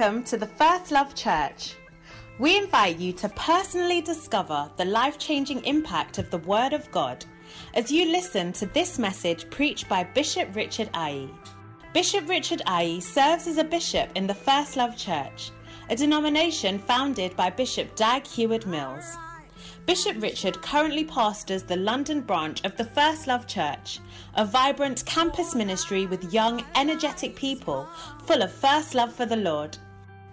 Welcome to the First Love Church. We invite you to personally discover the life changing impact of the Word of God as you listen to this message preached by Bishop Richard Aye. Bishop Richard Aye serves as a bishop in the First Love Church, a denomination founded by Bishop Dag Heward Mills. Bishop Richard currently pastors the London branch of the First Love Church, a vibrant campus ministry with young, energetic people full of first love for the Lord.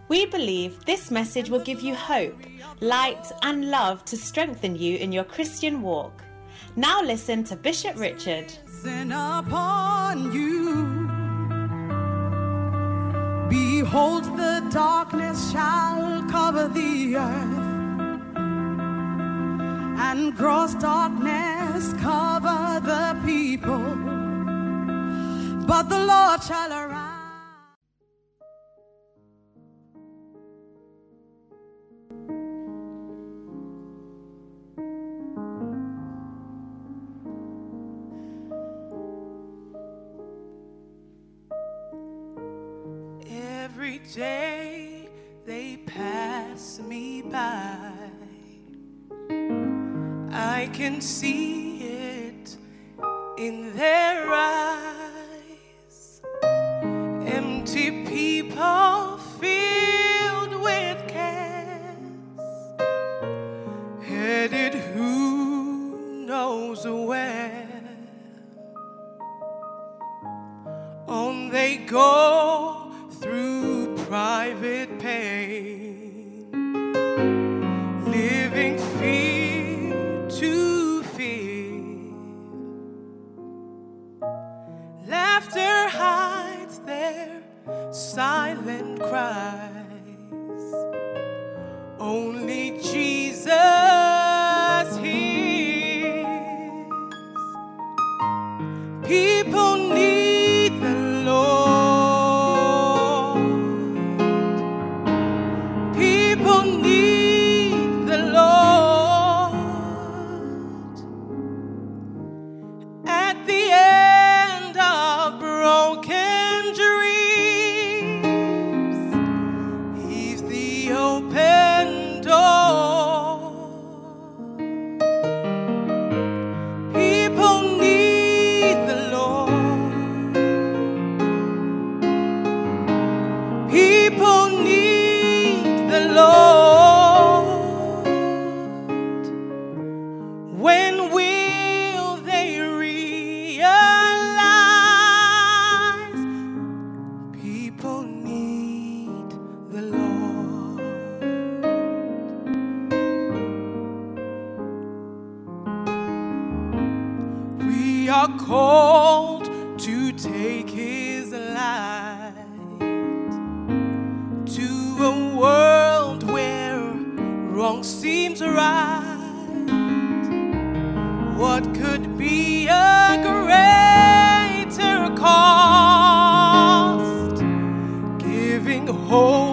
We believe this message will give you hope, light, and love to strengthen you in your Christian walk. Now listen to Bishop Richard. Send upon you. Behold, the darkness shall cover the earth, and gross darkness cover the people. But the Lord shall arise. Day they pass me by. I can see it in their eyes. Empty people filled with cares, headed who knows where. On they go private pain, living fear to fear. Laughter hides their silent cries. Only Jesus wrong seems right. What could be a greater cost? Giving hope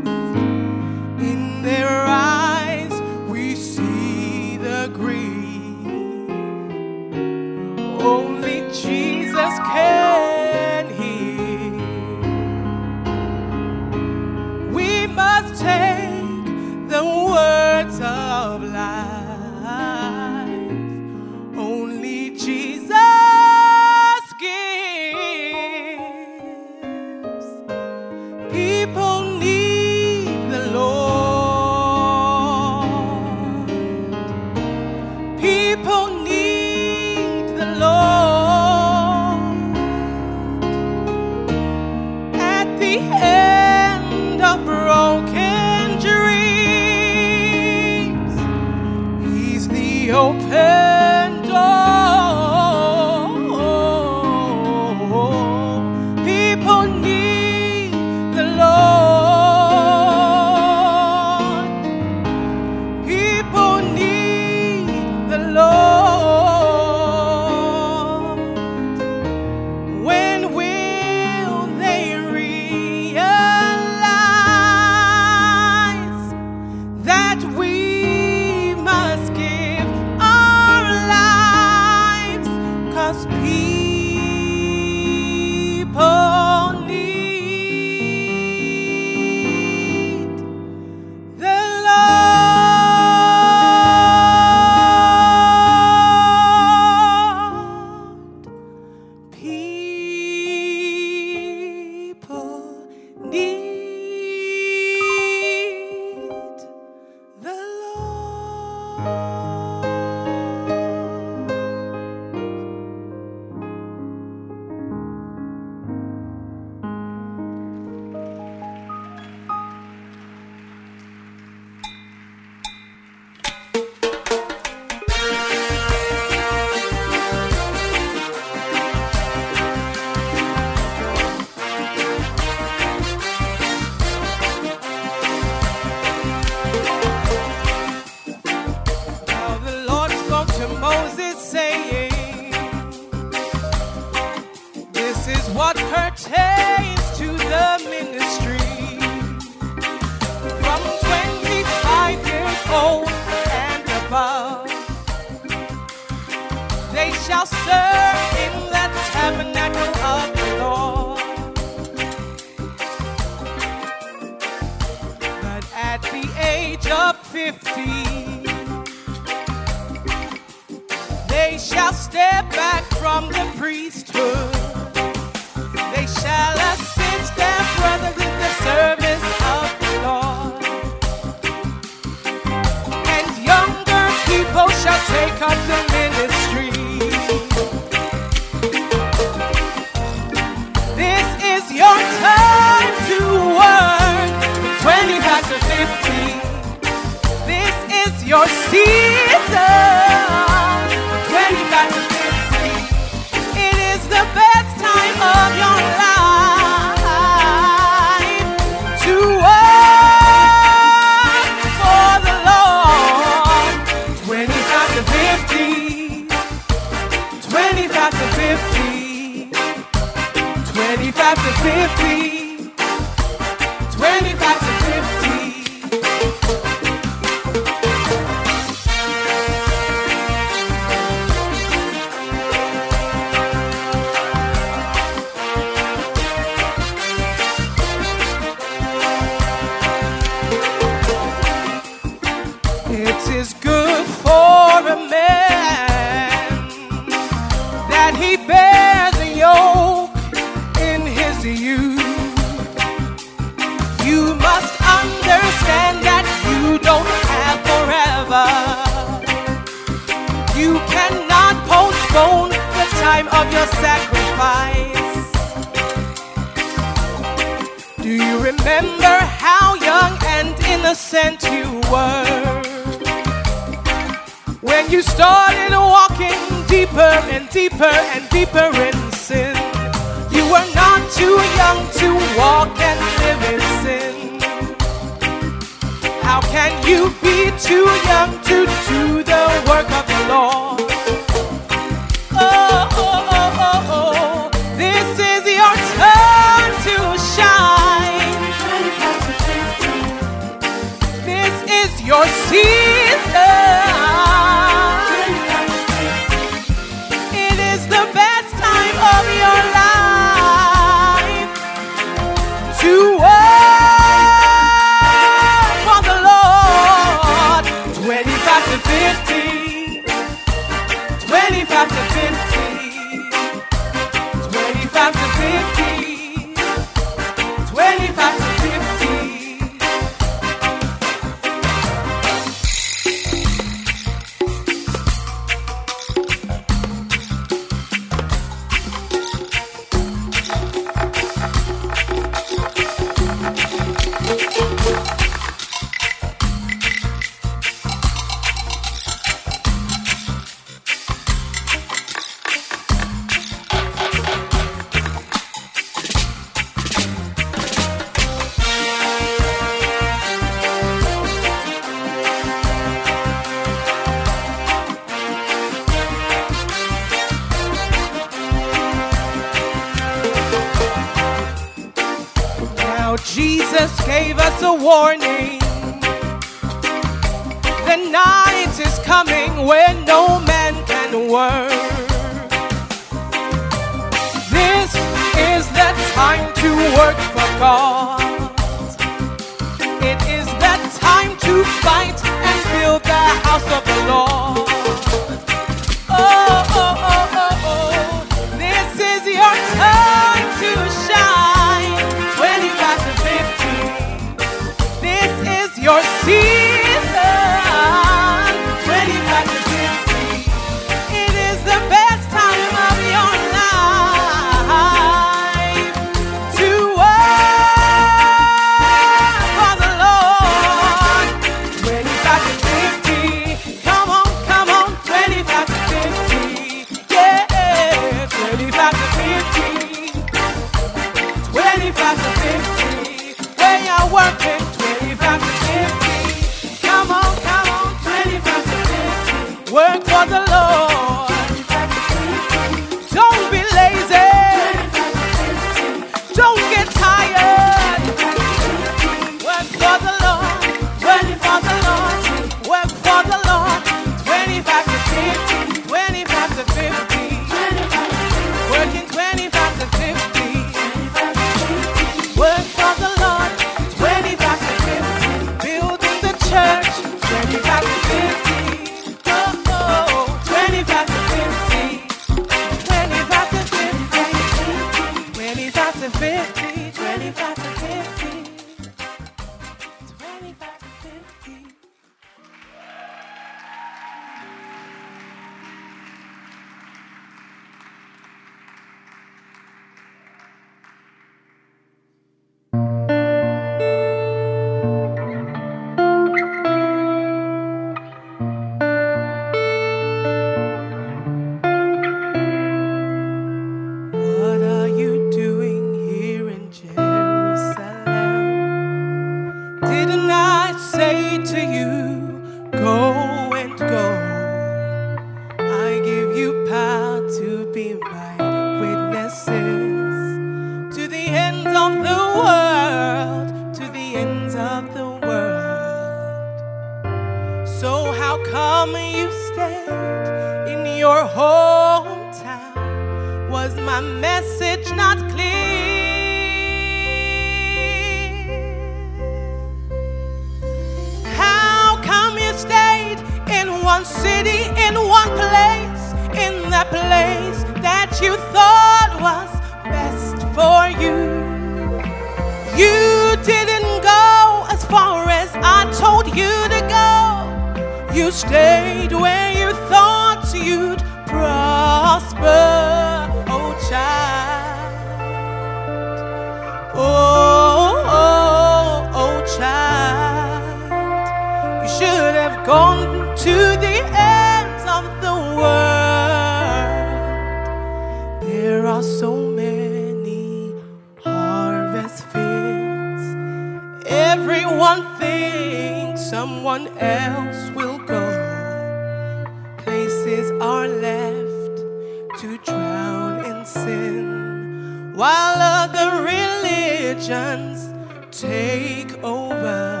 sin, while other religions take over.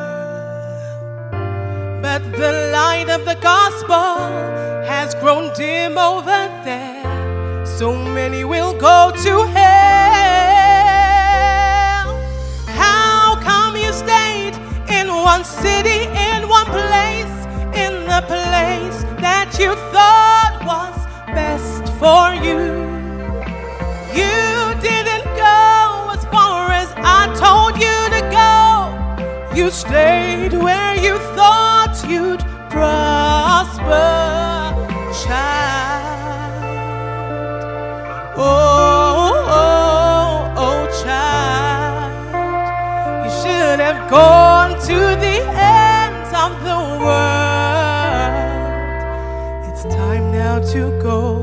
But the light of the gospel has grown dim over there. So many will go to hell. How come you stayed in one city, in one place, in the place that you thought was best for you? You didn't go as far as I told you to go. You stayed where you thought you'd prosper, child. Oh, oh, oh, oh child. You should have gone to the ends of the world. It's time now to go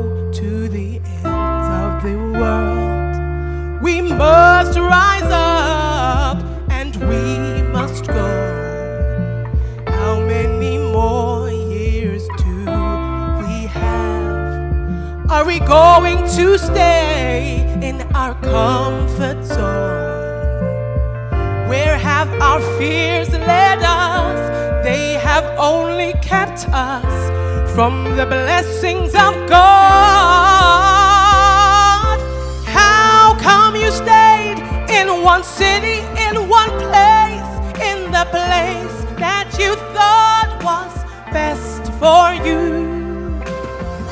must rise up and we must go. How many more years do we have? Are we going to stay in our comfort zone? Where have our fears led us? They have only kept us from the blessings of God. You stayed in one city, in one place, in the place that you thought was best for you?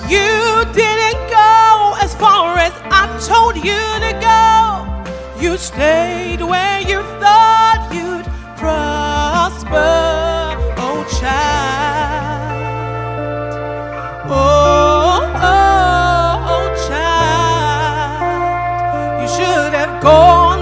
You didn't go as far as I told you to go. You stayed where you thought you'd prosper, oh child. Should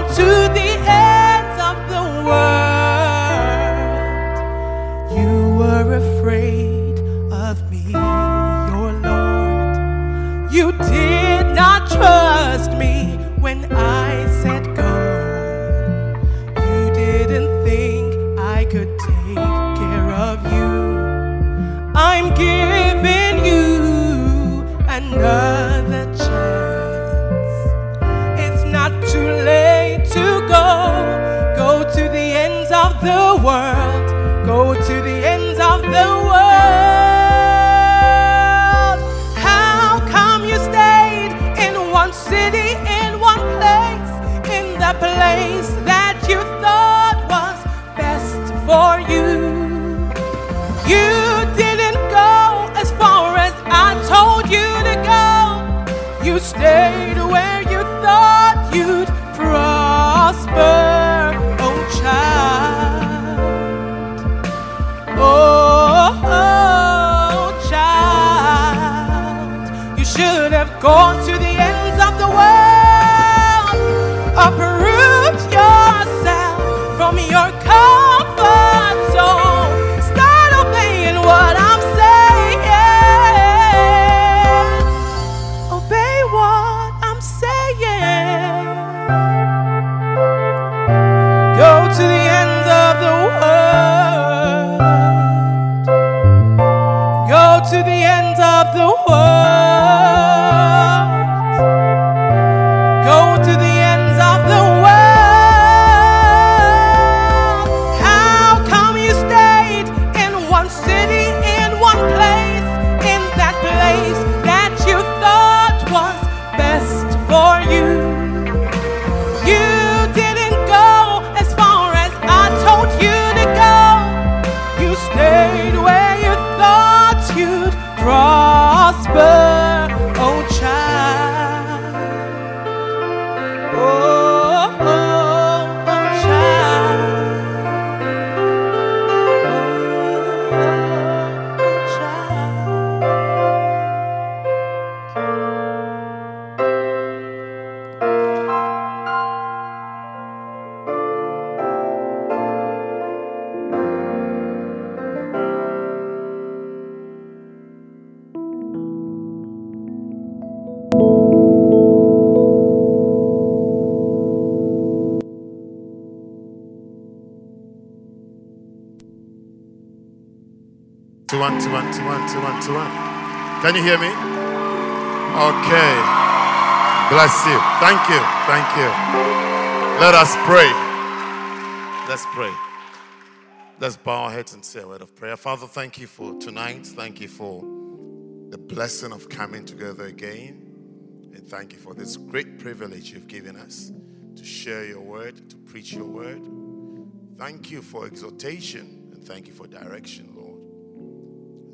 in Can you hear me? Okay. Bless you. Thank you. Thank you. Let us pray. Let's pray. Let's bow our heads and say a word of prayer. Father, thank you for tonight. Thank you for the blessing of coming together again. And thank you for this great privilege you've given us to share your word, to preach your word. Thank you for exhortation and thank you for direction, Lord.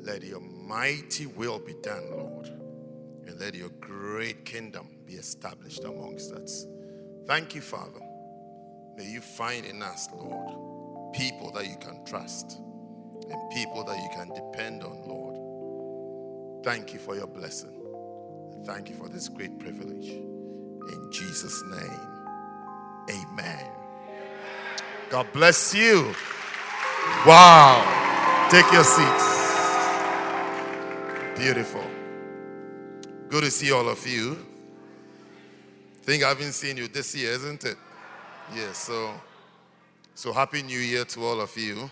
Let your mighty will be done, Lord, and let your great kingdom be established amongst us. Thank you, Father. May you find in us, Lord, people that you can trust and people that you can depend on, Lord. Thank you for your blessing. And thank you for this great privilege. In Jesus' name, amen. God bless you. Wow. Take your seats. Beautiful. Good to see all of you. Think I haven't seen you this year, isn't it? Yes, so so happy new year to all of you.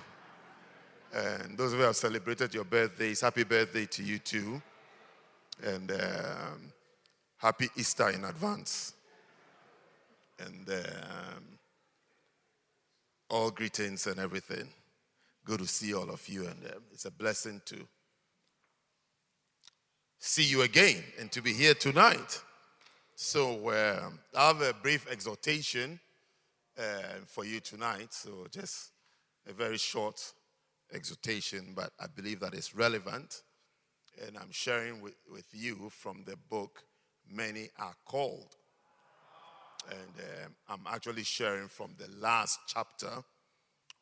And those of you who have celebrated your birthdays, happy birthday to you too. And um, happy Easter in advance. And um, all greetings and everything. Good to see all of you, and um, it's a blessing to see you again and to be here tonight. So, um, I have a brief exhortation uh, for you tonight. So, just a very short exhortation, but I believe that it's relevant. And I'm sharing with, with you from the book Many Are Called. And um, I'm actually sharing from the last chapter,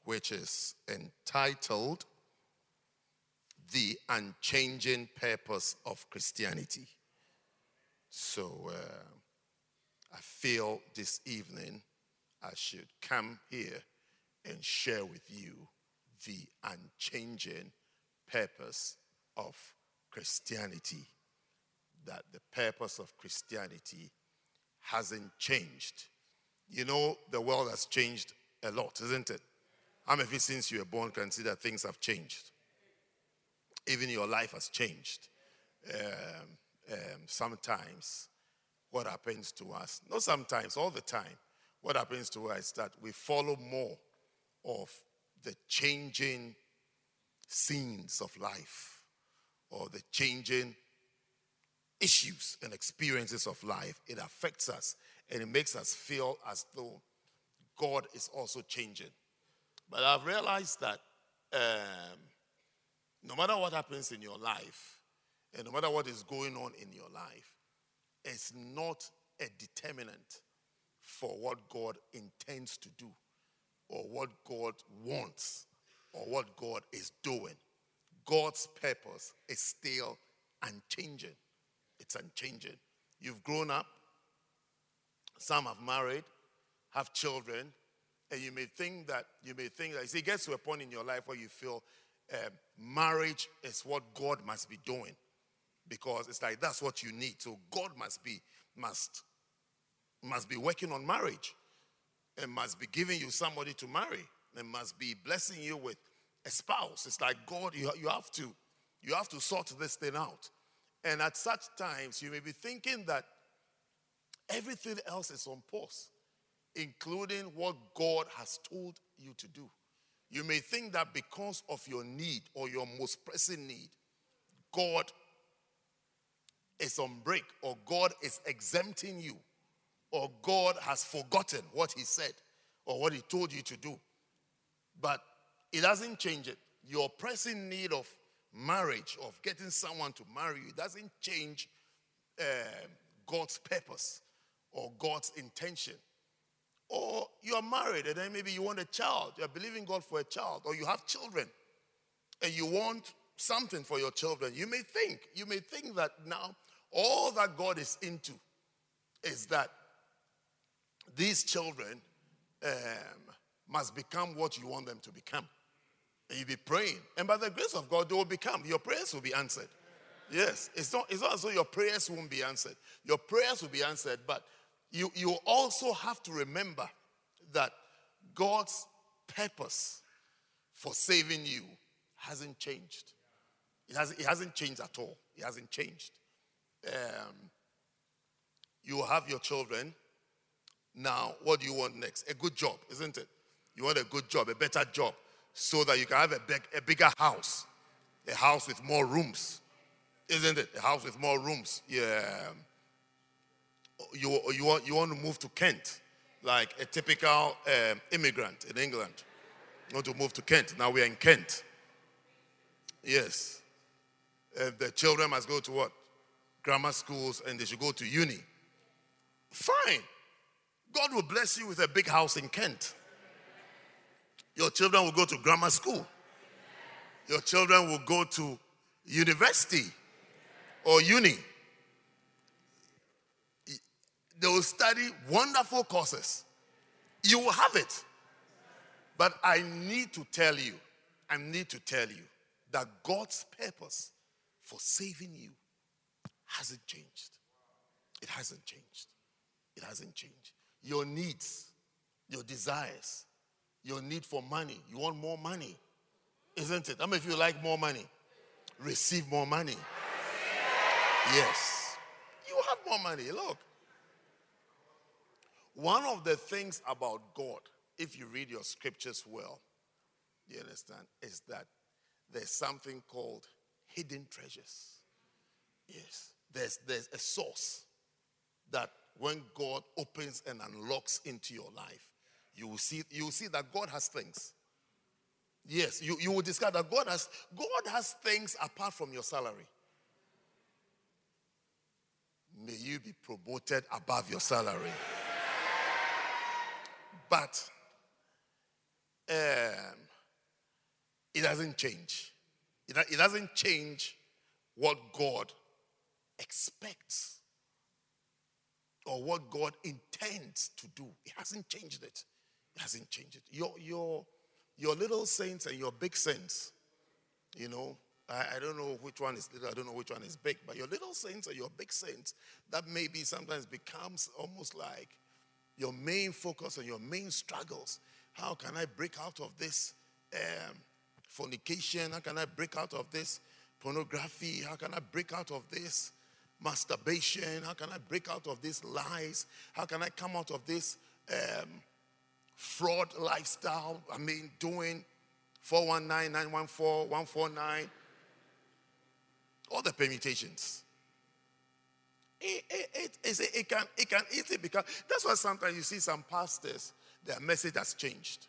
which is entitled The Unchanging Purpose of Christianity. So uh, I feel this evening I should come here and share with you the unchanging purpose of Christianity. That the purpose of Christianity hasn't changed. You know, the world has changed a lot, isn't it? How many of you, since you were born, can see that things have changed? Even your life has changed. Um, um, sometimes, what happens to us, not sometimes, all the time, what happens to us is that we follow more of the changing scenes of life or the changing issues and experiences of life, it affects us and it makes us feel as though God is also changing. But I've realized that um, no matter what happens in your life, and no matter what is going on in your life, it's not a determinant for what God intends to do, or what God wants, or what God is doing. God's purpose is still unchanging. It's unchanging. You've grown up, some have married, have children, and you may think that, you may think that, you see, it gets to a point in your life where you feel um, marriage is what God must be doing because it's like that's what you need. So God must be, must, must be working on marriage and must be giving you somebody to marry and must be blessing you with a spouse. It's like God, you, you have to, you have to sort this thing out. And at such times, you may be thinking that everything else is on pause, including what God has told you to do. You may think that because of your need or your most pressing need, God is on break, or God is exempting you, or God has forgotten what He said or what He told you to do. But it doesn't change it. Your pressing need of marriage, of getting someone to marry you, doesn't change uh, God's purpose or God's intention. Or you are married and then maybe you want a child, you're believing God for a child, or you have children and you want something for your children. You may think, you may think that now all that God is into is that these children um, must become what you want them to become. And you be praying. And by the grace of God, they will become. Your prayers will be answered. Yes. It's not, it's not as though your prayers won't be answered. Your prayers will be answered, but you, you also have to remember that God's purpose for saving you hasn't changed. It, has, it hasn't changed at all. It hasn't changed. Um, you have your children. Now, what do you want next? A good job, isn't it? You want a good job, a better job, so that you can have a, big, a bigger house, a house with more rooms, isn't it? A house with more rooms. Yeah. You, you, want, you want to move to Kent, like a typical um, immigrant in England. You want to move to Kent. Now we are in Kent. Yes. The children must go to what? Grammar schools and they should go to uni. Fine. God will bless you with a big house in Kent. Your children will go to grammar school. Your children will go to university or uni. They will study wonderful courses. You will have it. But I need to tell you, I need to tell you that God's purpose for saving you hasn't changed. It hasn't changed. It hasn't changed. Your needs, your desires, your need for money. You want more money, isn't it? I mean, if you like more money, receive more money. Yes. You have more money. Look. One of the things about God, if you read your scriptures well, you understand, is that there's something called hidden treasures. Yes. There's, there's a source that when God opens and unlocks into your life, you will see, you will see that God has things. Yes, you, you will discover that God has God has things apart from your salary. May you be promoted above your salary. But um, it doesn't change. It, it doesn't change what God expects or what God intends to do. It hasn't changed it. It hasn't changed it. Your, your, your little saints and your big saints, you know, I, I don't know which one is little, I don't know which one is big, but your little saints and your big saints, that maybe sometimes becomes almost like your main focus and your main struggles. How can I break out of this um, fornication? How can I break out of this pornography? How can I break out of this masturbation? How can I break out of these lies? How can I come out of this um, fraud lifestyle? I mean, doing 419, 914, 149, all the permutations. It, it, it, it, can, it can easily become. That's why sometimes you see some pastors, their message has changed.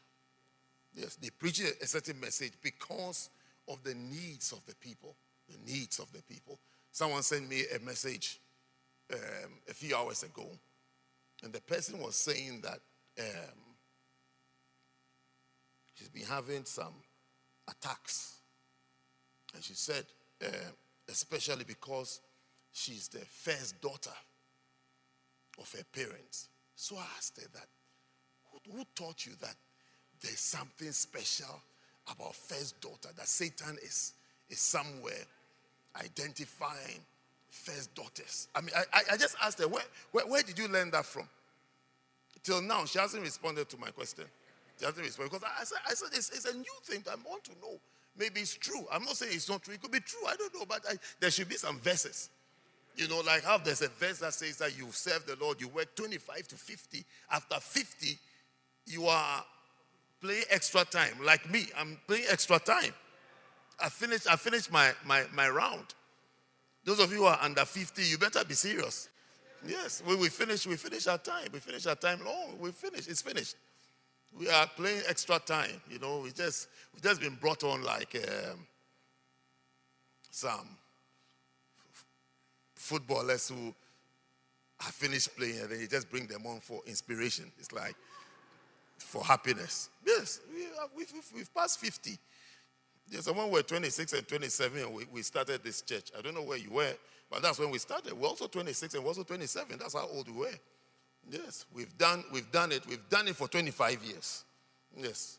Yes, they preach a certain message because of the needs of the people. The needs of the people. Someone sent me a message um, a few hours ago, and the person was saying that um, she's been having some attacks. And she said, uh, especially because she's the first daughter of her parents. So I asked her that, who, who taught you that there's something special about first daughter, that Satan is, is somewhere identifying first daughters. I mean, I, I just asked her, where, where, where, did you learn that from? Till now, she hasn't responded to my question. She hasn't responded because I, I said, I said it's, it's, a new thing. I want to know. Maybe it's true. I'm not saying it's not true. It could be true. I don't know. But I, there should be some verses. You know, like how there's a verse that says that you serve the Lord, you work 25 to 50. After 50, you are playing extra time. Like me, I'm playing extra time. I finished, I finished my, my, my round. Those of you who are under 50, you better be serious. Yes, we, we finish, we finish our time. We finish our time. Oh, we finish. It's finished. We are playing extra time. You know, we just we just been brought on like um, some footballers who have finished playing and then you just bring them on for inspiration. It's like for happiness. Yes, we have, we've, we've, passed 50. There's someone were 26 and 27 and we, we started this church. I don't know where you were, but that's when we started. We're also 26 and we're also 27. That's how old we were. Yes, we've done, we've done it. We've done it for 25 years. Yes.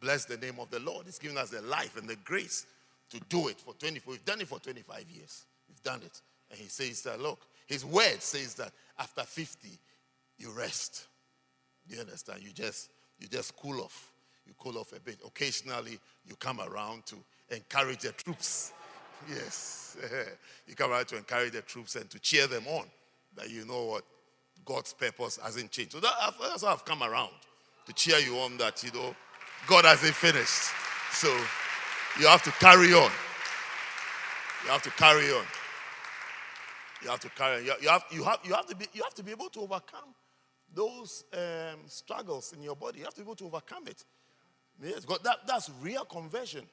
Bless the name of the Lord. He's given us the life and the grace to do it for 24. We've done it for 25 years. We've done it. And he says that, look, his word says that after 50, you rest. You understand? You just you just cool off. You cool off a bit. Occasionally you come around to encourage the troops. Yes. you come around to encourage the troops and to cheer them on. That you know what? God's purpose hasn't changed. So that, that's how I've come around to cheer you on that, you know, God hasn't finished. So you have to carry on. You have to carry on. You have to carry. You, you, have, you, have, you, have, to be, you have to be able to overcome those um, struggles in your body. You have to be able to overcome it. Yes, God, that, that's real conversion.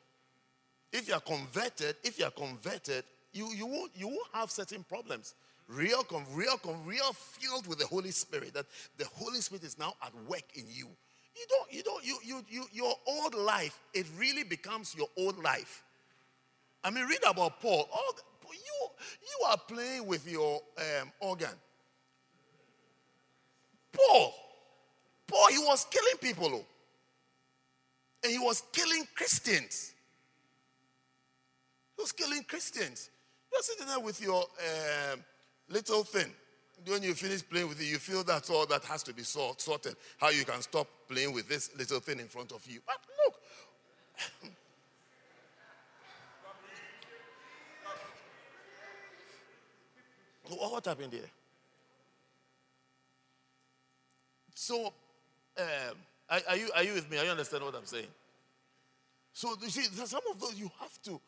If you are converted, if you are converted, you, you, won't, you won't have certain problems. Real, real, real filled with the Holy Spirit. That the Holy Spirit is now at work in you. You don't, you don't, you, you, you, your old life, it really becomes your old life. I mean, read about Paul. All you, you are playing with your um, organ. Paul, Paul, he was killing people. Oh. And he was killing Christians. He was killing Christians. You're sitting there with your um, little thing. When you finish playing with it, you feel that's all that has to be sorted. How you can stop playing with this little thing in front of you. But look. What happened there? So, um, are, are, you, are you with me? Are you understand what I'm saying? So, you see, some of those you have to,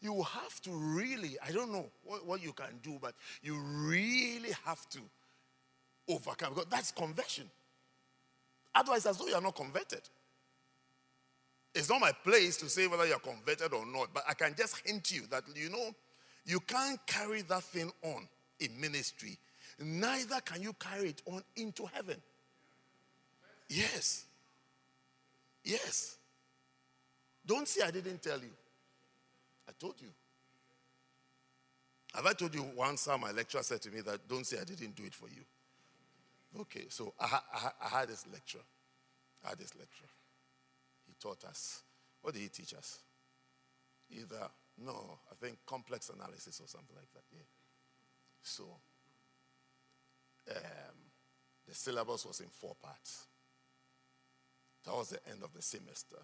you have to really, I don't know what, what you can do, but you really have to overcome because that's conversion. Otherwise, as though you are not converted. It's not my place to say whether you're converted or not, but I can just hint you that you know you can't carry that thing on in ministry, neither can you carry it on into heaven. Yes. Yes. Don't say I didn't tell you. I told you. Have I told you once how my lecturer said to me that don't say I didn't do it for you? Okay, so I, I, I had this lecture. I had this lecture. He taught us. What did he teach us? Either, no, I think complex analysis or something like that. Yeah. So, um, the syllabus was in four parts. Was the end of the semester.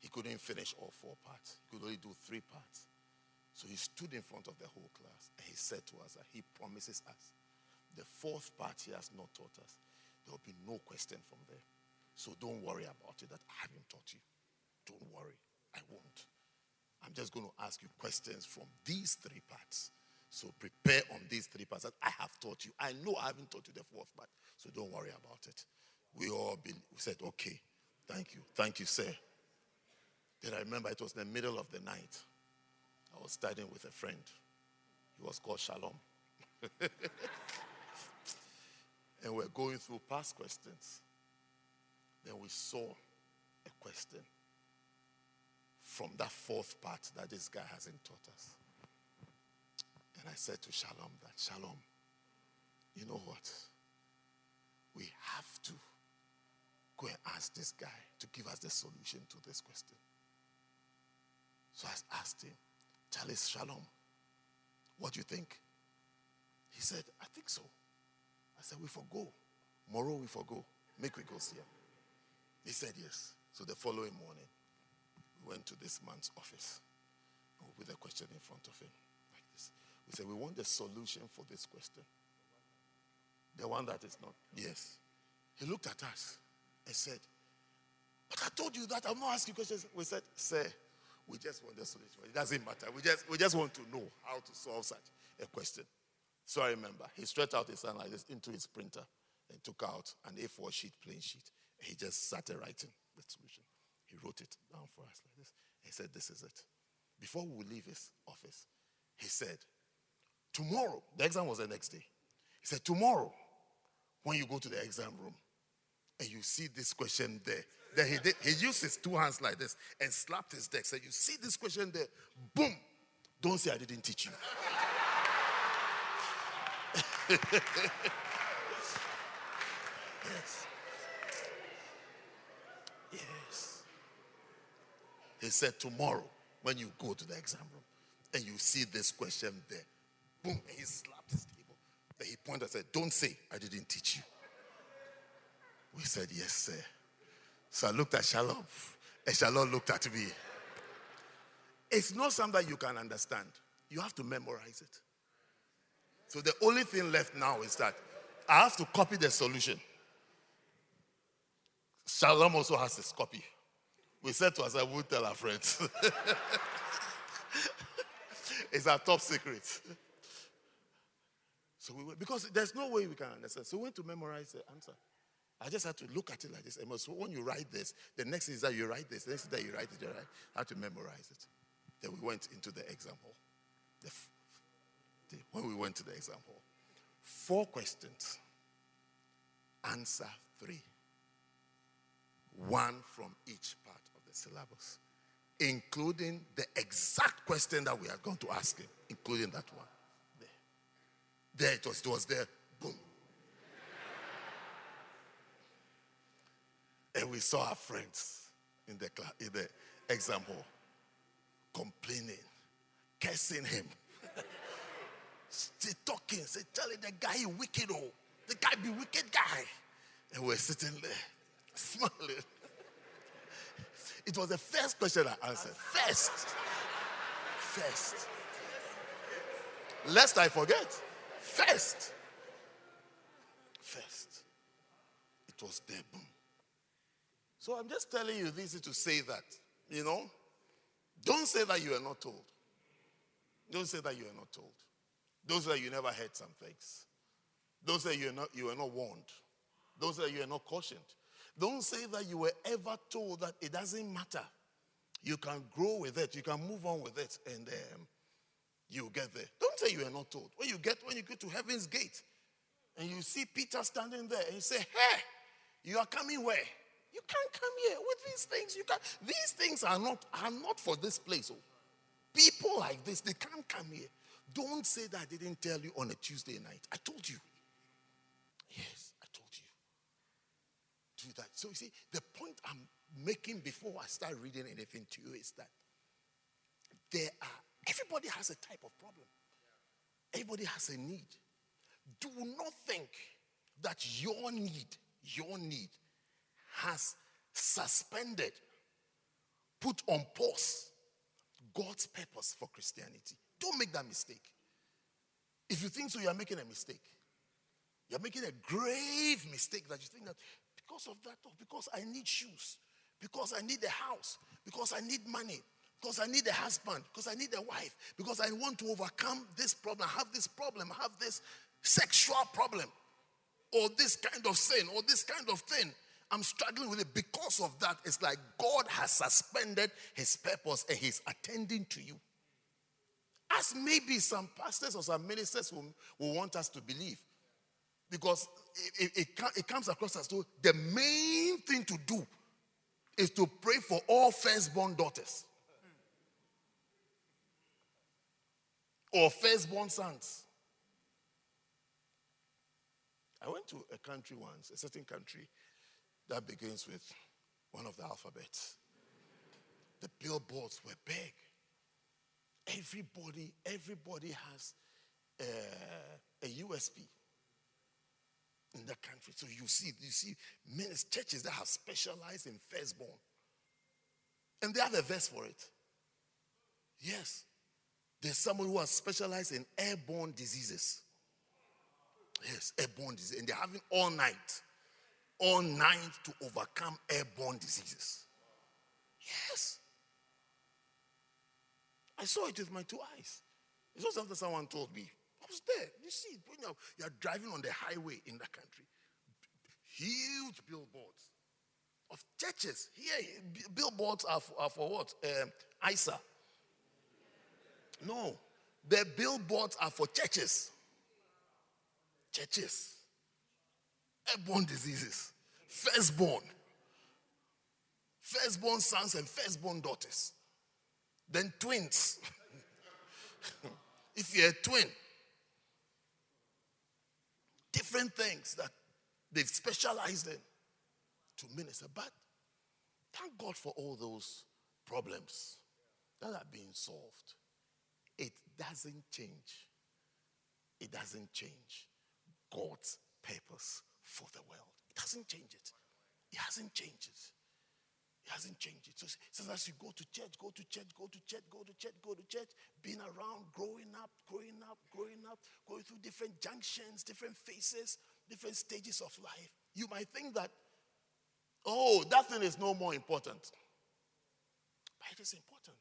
He couldn't finish all four parts, he could only do three parts. So he stood in front of the whole class and he said to us that he promises us the fourth part he has not taught us. There will be no question from there. So don't worry about it that I haven't taught you. Don't worry. I won't. I'm just going to ask you questions from these three parts. So prepare on these three parts I have taught you. I know I haven't taught you the fourth part, so don't worry about it. We all been, we said, okay, thank you, thank you, sir. Then I remember it was the middle of the night. I was studying with a friend. He was called Shalom. and we're going through past questions. Then we saw a question from that fourth part that this guy hasn't taught us. And I said to Shalom that, Shalom, you know what? We have to go and ask this guy to give us the solution to this question. So I asked him, Charlie Shalom, what do you think? He said, I think so. I said, we forgo. Tomorrow we forgo. Make we go see him. He said yes. So the following morning, we went to this man's office with a question in front of him. We said, We want the solution for this question. The one that is not. Yes. He looked at us and said, But I told you that I'm not asking questions. We said, Sir, we just want the solution. It doesn't matter. We just, we just want to know how to solve such a question. So I remember he stretched out his hand like this into his printer and took out an A4 sheet, plain sheet. He just started writing the solution. He wrote it down for us like this. He said, This is it. before we leave his office, he said, Tomorrow, the exam was the next day. He said, Tomorrow, when you go to the exam room and you see this question there, then he did, he used his two hands like this and slapped his desk. Said, You see this question there? Boom. Don't say I didn't teach you. yes. Yes. He said, Tomorrow, when you go to the exam room and you see this question there, boom, he slapped his table. Then he pointed and said, Don't say I didn't teach you. We said, Yes, sir. So I looked at Shalom, and Shalom looked at me. It's not something you can understand. You have to memorize it. So the only thing left now is that I have to copy the solution. Shalom also has his copy. We said to ourselves, we'll tell our friends. it's our top secret. So we went, because there's no way we can understand. So we went to memorize the answer. I just had to look at it like this. So when you write this, the next is that you write this. The next is that you write it. You write. I had to memorize it. Then we went into the example. The, the, when we went to the example, four questions, answer three. One from each part of the syllabus, including the exact question that we are going to ask him, including that one. There, it was. It was there. Boom. And we saw our friends in the, class, in the example complaining, cursing him. Still talking, say, Charlie, the guy is wicked, oh. The guy be wicked guy. And we're sitting there, smiling. It was the first question I answered. First. First. Lest I forget. First. First. It was there. Boom. So I'm just telling you this is to say that, you know, don't say that you are not told. Don't say that you are not told. Don't say that you never heard some things. Don't say you are not, you are not warned. Don't say you are not cautioned. Don't say that you were ever told that it doesn't matter. You can grow with it. You can move on with it, and um, you get there. Don't say you are not told. When you get when you get to heaven's gate, and you see Peter standing there, and you say, "Hey, you are coming where?" You can't come here with these things. You can't. These things are not are not for this place. Oh. People like this, they can't come here. Don't say that I didn't tell you on a Tuesday night. I told you. Yes, I told you. Do that. So you see, the point I'm making before I start reading anything to you is that there are everybody has a type of problem. Everybody has a need. Do not think that your need, your need has suspended, put on pause God's purpose for Christianity. Don't make that mistake. If you think so, you are making a mistake. You're making a grave mistake that you think that because of that, or because I need shoes, because I need a house, because I need money, because I need a husband, because I need a wife, because I want to overcome this problem, have this problem, have this sexual problem, or this kind of sin, or this kind of thing. I'm struggling with it because of that. It's like God has suspended his purpose and he's attending to you. As maybe some pastors or some ministers will, will want us to believe. Because it, it, it, it comes across as though the main thing to do is to pray for all firstborn daughters or firstborn sons. I went to a country once, a certain country, that begins with one of the alphabets. The billboards were big. Everybody, everybody has uh, a, a USP in that country. So you see, you see many churches that have specialized in firstborn. And they have a verse for it. Yes. There's someone who has specialized in airborne diseases. Yes, airborne disease. And they're having all night all night to overcome airborne diseases. Yes. I saw it with my two eyes. It was after someone told me. I was there. You see, when you're, you're driving on the highway in that country, huge billboards of churches. Here, billboards are for, are for what? Um, ISA. No. The billboards are for churches. Churches. Airborne diseases. Firstborn. Firstborn sons and firstborn daughters. Then twins. if you're a twin, different things that they've specialized in to minister. But thank God for all those problems that are being solved. It doesn't change. It doesn't change God's purpose for the world. It doesn't change it. It hasn't changed it. It hasn't changed it. So, so as you go to church, go to church, go to church, go to church, go to church, being around, growing up, growing up, growing up, going through different junctions, different phases, different stages of life, you might think that, oh, that thing is no more important. But it is important.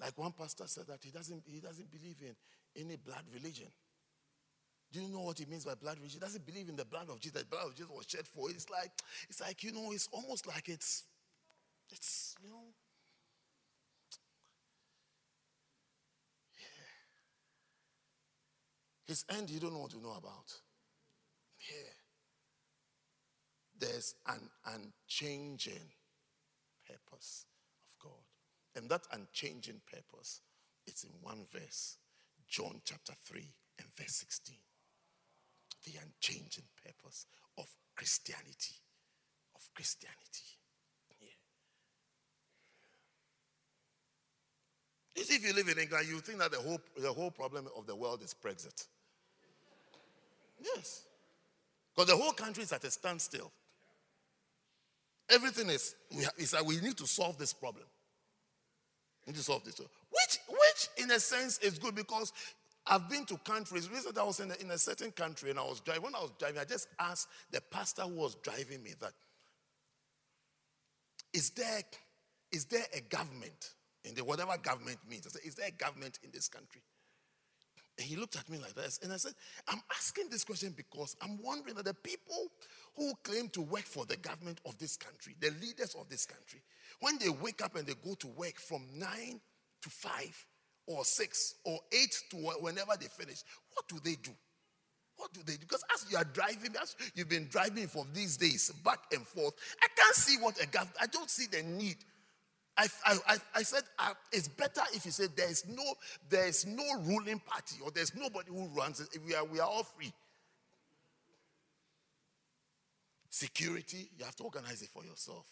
Like one pastor said that he doesn't, he doesn't believe in any blood religion. Do you know what he means by blood religion? He doesn't believe in the blood of Jesus. The blood of Jesus was shed for it. It's like, it's like, you know, it's almost like it's, it's, you know. Yeah. His end you don't know what to know about. Yeah. There's an unchanging purpose. And that unchanging purpose, it's in one verse. John chapter 3 and verse 16 the unchanging purpose of Christianity. Of Christianity. Yeah. You see, if you live in England, you think that the whole, the whole problem of the world is Brexit. Yes. Because the whole country is at a standstill. Everything is, we, it's like we need to solve this problem. Need to solve this. Which, which in a sense is good because I've been to countries. Recently, I was in a, in a certain country and I was driving. When I was driving, I just asked the pastor who was driving me that, is there, is there a government in the whatever government means? I said, is there a government in this country? And he looked at me like this, and I said, I'm asking this question because I'm wondering that the people who claim to work for the government of this country, the leaders of this country, when they wake up and they go to work from nine to five, or six or eight to whenever they finish, what do they do? What do they do? Because as you are driving, as you've been driving for these days back and forth, I can't see what a government, I don't see the need. I, I, I said uh, it's better if you say there is no there is no ruling party or there's nobody who runs it. We are we are all free. Security, you have to organize it for yourself.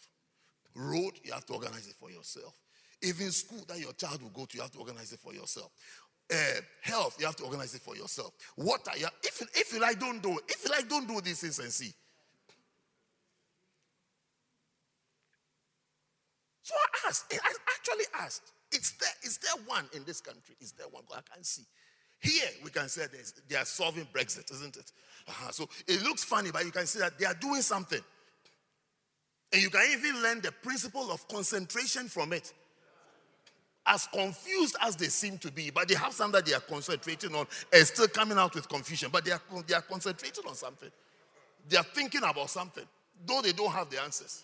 Road, you have to organize it for yourself. Even school that your child will go to, you have to organize it for yourself. Uh, health, you have to organize it for yourself. Water, you have, if, if you like, don't do it. If you like, don't do these things and see. So I asked, I actually asked, is there, is there one in this country? Is there one? I can't see. Here, we can say they are solving Brexit, isn't it? Uh-huh. So it looks funny, but you can see that they are doing something. And you can even learn the principle of concentration from it as confused as they seem to be, but they have something that they are concentrating on and still coming out with confusion. But they are, they are concentrating on something. They are thinking about something, though they don't have the answers.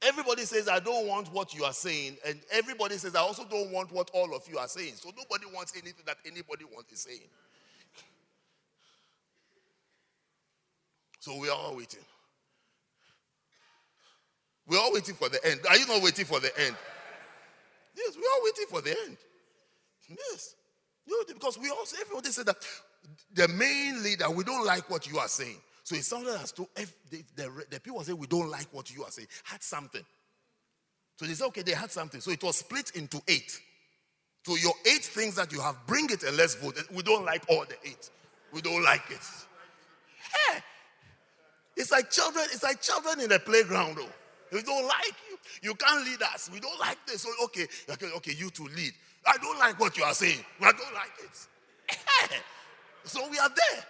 Everybody says, I don't want what you are saying. And everybody says, I also don't want what all of you are saying. So nobody wants anything that anybody wants is saying. So we are all waiting. We're all waiting for the end. Are you not waiting for the end? Yes, we are waiting for the end. Yes. Because we also, everybody said that the main leader, we don't like what you are saying. So it sounded as though the, the, the people say we don't like what you are saying, had something. So they said, okay, they had something. So it was split into eight. So your eight things that you have, bring it and let's vote. We don't like all the eight. We don't like it. Hey, it's like children, it's like children in the playground though. We don't like you. You can't lead us. We don't like this. So, okay, okay, okay, you to lead. I don't like what you are saying. I don't like it. so we are there.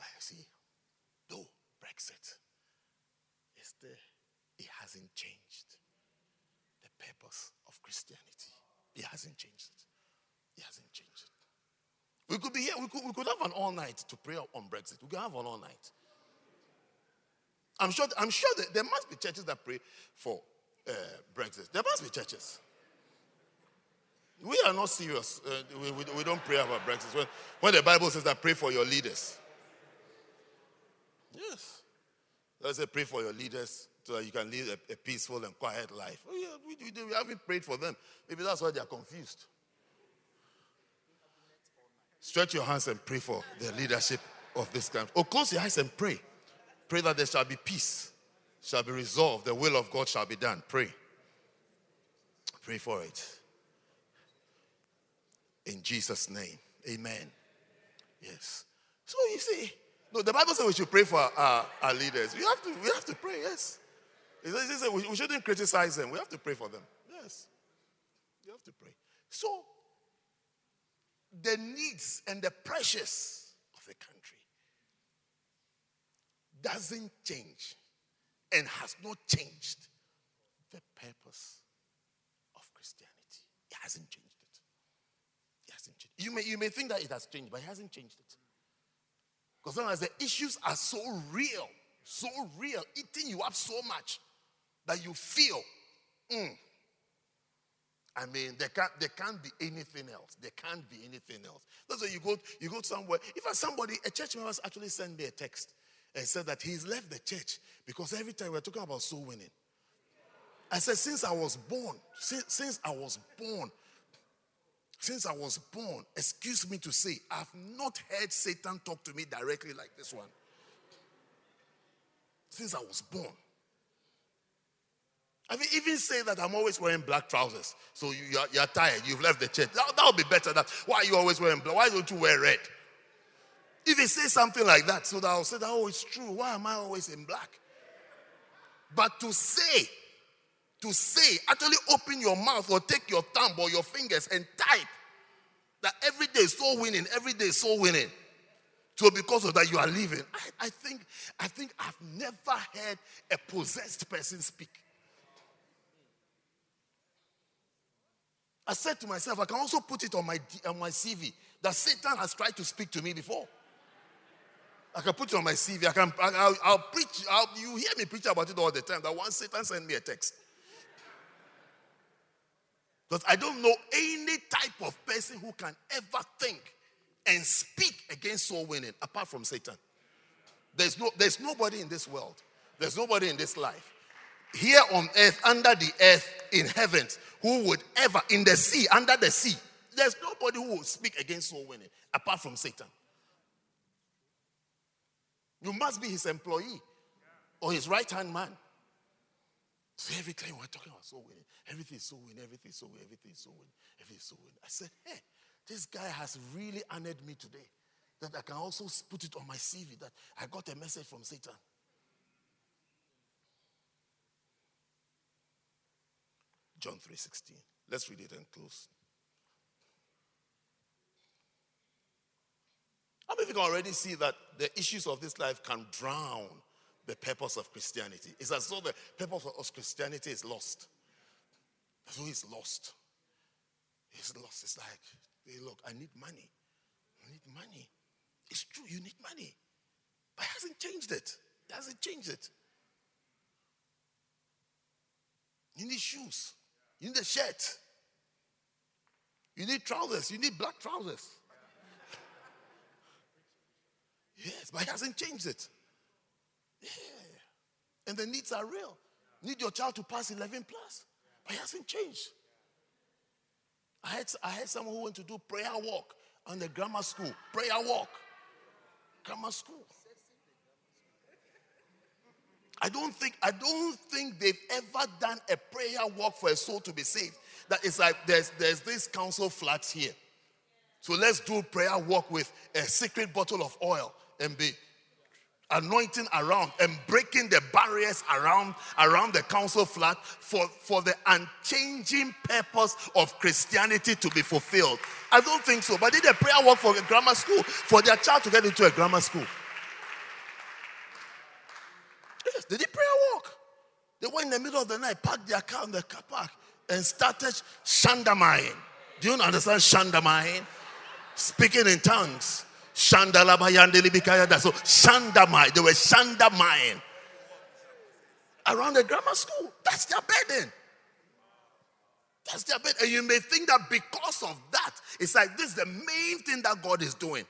But you see, though Brexit is there, it hasn't changed the purpose of Christianity. It hasn't changed it. It hasn't changed it. We could be here, we could, we could have an all night to pray on Brexit. We could have an all night. I'm sure, I'm sure that there must be churches that pray for uh, Brexit. There must be churches. We are not serious. Uh, we, we, we, don't pray about Brexit. When, when the Bible says that pray for your leaders. Yes. Let's say pray for your leaders so that you can live a, a peaceful and quiet life. Oh, yeah, we, we, we haven't prayed for them. Maybe that's why they are confused. Stretch your hands and pray for the leadership of this country. Or oh, close your eyes and pray. Pray that there shall be peace, shall be resolved, the will of God shall be done. Pray. Pray for it. In Jesus' name. Amen. Yes. So you see, no, the Bible says we should pray for our, our leaders. We have to, we have to pray, yes. It says we shouldn't criticize them. We have to pray for them. Yes. You have to pray. So the needs and the pressures of the country doesn't change and has not changed the purpose of Christianity. It hasn't changed it. It hasn't changed. You may, you may think that it has changed, but it hasn't changed it. Because sometimes the issues are so real, so real, eating you up so much that you feel, mm, I mean, there can't, there can't be anything else. There can't be anything else. That's why you go, you go somewhere. If somebody, a church member actually sent me a text and said that he's left the church because every time we're talking about soul winning. I said, since I was born, since, since I was born, since I was born, excuse me to say, I've not heard Satan talk to me directly like this one. Since I was born. I mean, even say that I'm always wearing black trousers. So you, are you're tired, you've left the church. That, would be better. That, why are you always wearing black? Why don't you wear red? If he say something like that, so that I'll say that, oh, it's true. Why am I always in black? But to say, to say, actually open your mouth or take your thumb or your fingers and type that every day is soul winning, every day is soul winning. So because of that, you are leaving. I, I think, I think I've never heard a possessed person speak. I said to myself, I can also put it on my, on my CV that Satan has tried to speak to me before. I can put it on my CV. I can, I'll, I'll preach. I'll, you hear me preach about it all the time. That once Satan sent me a text. Because I don't know any type of person who can ever think and speak against soul winning apart from Satan. There's, no, there's nobody in this world. There's nobody in this life. Here on earth, under the earth, in heavens, who would ever, in the sea, under the sea, there's nobody who will speak against soul winning apart from Satan. You must be his employee or his right hand man. So every time we're talking about soul winning, everything is soul winning, everything is soul winning, everything is soul winning, everything is soul winning. I said, hey, this guy has really honored me today. That I can also put it on my CV that I got a message from Satan. John 3:16. Let's read it and close. Many of you can already see that the issues of this life can drown the purpose of Christianity? It's as though the purpose of Christianity is lost. As it's lost. It's lost. It's like, hey, look, I need money. I need money. It's true, you need money. But it hasn't changed it. It hasn't changed it. You need shoes. You need a shirt. You need trousers. You need black trousers. Yes, but he hasn't changed it. Yeah. And the needs are real. Need your child to pass 11 plus. But he hasn't changed. I had, I had someone who went to do prayer walk on the grammar school. Prayer walk. Grammar school. I don't think I don't think they've ever done a prayer walk for a soul to be saved. That is like there's there's this council flat here. So let's do prayer walk with a secret bottle of oil and be anointing around and breaking the barriers around around the council flat for, for the unchanging purpose of Christianity to be fulfilled. I don't think so. But did a prayer walk for a grammar school for their child to get into a grammar school. Yes, they prayer walk. They went in the middle of the night, parked their car in the car park, and started shandamaing. Do you understand shandamaing? Speaking in tongues. Shandalabayandeli So shandamai. They were shandamaing. around the grammar school. That's their burden. That's their burden. And you may think that because of that, it's like this is the main thing that God is doing.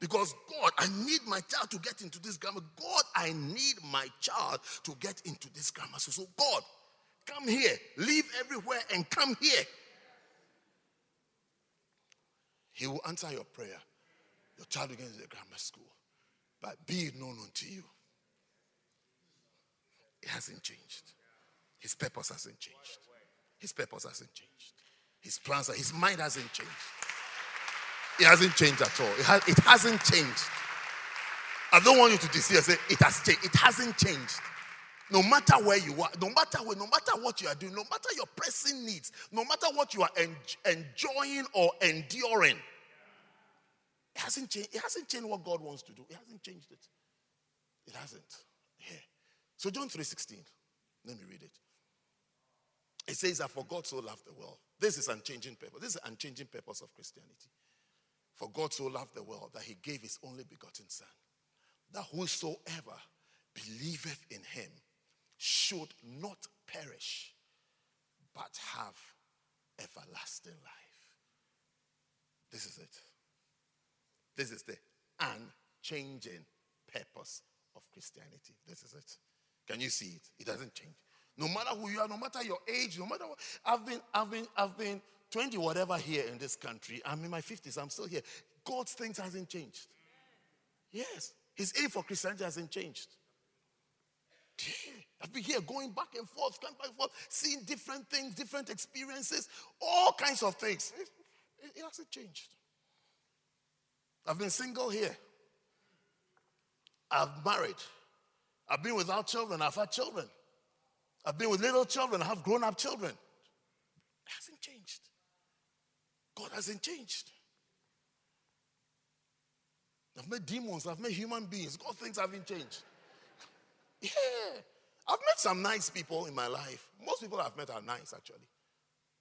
Because God, I need my child to get into this grammar. God, I need my child to get into this grammar. So, so God, come here, leave everywhere and come here. He will answer your prayer. Your child will get into the grammar school. But be it known unto you. It hasn't changed. His purpose hasn't changed. His purpose hasn't changed. His plans, his mind hasn't changed. It hasn't changed at all. It, has, it hasn't changed. I don't want you to deceive and say it has changed. It hasn't changed. No matter where you are, no matter where, no matter what you are doing, no matter your pressing needs, no matter what you are en- enjoying or enduring, it hasn't changed. It hasn't changed what God wants to do. It hasn't changed it. It hasn't. Yeah. So John 3:16. Let me read it. It says that for God so loved the world. This is unchanging purpose. This is unchanging purpose of Christianity. For God so loved the world that he gave his only begotten Son, that whosoever believeth in him should not perish, but have everlasting life. This is it. This is the unchanging purpose of Christianity. This is it. Can you see it? It doesn't change. No matter who you are, no matter your age, no matter what. I've been, I've been, I've been 20 whatever here in this country. I'm in my 50s. I'm still here. God's things hasn't changed. Yes. His aim for Christianity hasn't changed. I've been here going back and forth, going back and forth, seeing different things, different experiences, all kinds of things. It, it, it hasn't changed. I've been single here. I've married. I've been without children. I've had children. I've been with little children. I have grown up children. It hasn't changed. God hasn't changed. I've met demons. I've met human beings. God things haven't changed. Yeah. I've met some nice people in my life. Most people I've met are nice, actually.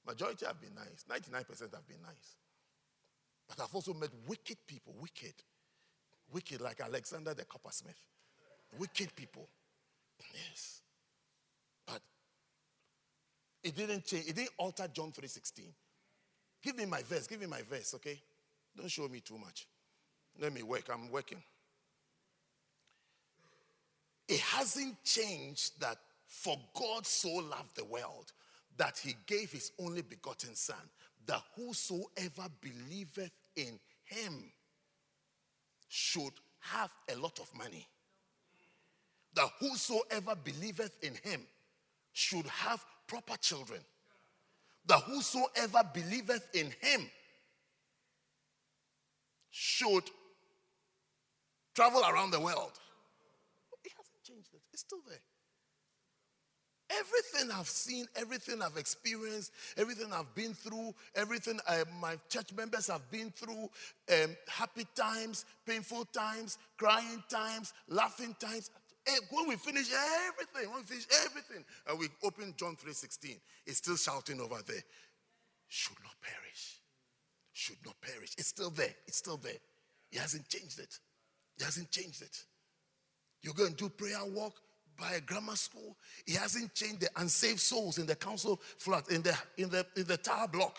Majority have been nice. 99% have been nice. But I've also met wicked people, wicked. Wicked, like Alexander the coppersmith. Wicked people. Yes. But it didn't change, it didn't alter John 3:16. Give me my verse, give me my verse, okay? Don't show me too much. Let me work. I'm working. It hasn't changed that for God so loved the world that he gave his only begotten Son, that whosoever believeth in him should have a lot of money. That whosoever believeth in him should have proper children. That whosoever believeth in him should travel around the world. It hasn't changed it, it's still there. Everything I've seen, everything I've experienced, everything I've been through, everything uh, my church members have been through um, happy times, painful times, crying times, laughing times. Eh, when we finish everything, when we finish everything, and we open John 3:16, it's still shouting over there, should not perish. Should not perish. It's still there. It's still there. He hasn't changed it. He hasn't changed it. You go and do prayer walk by a grammar school. He hasn't changed the unsaved souls in the council flat, in the in the in the tower block.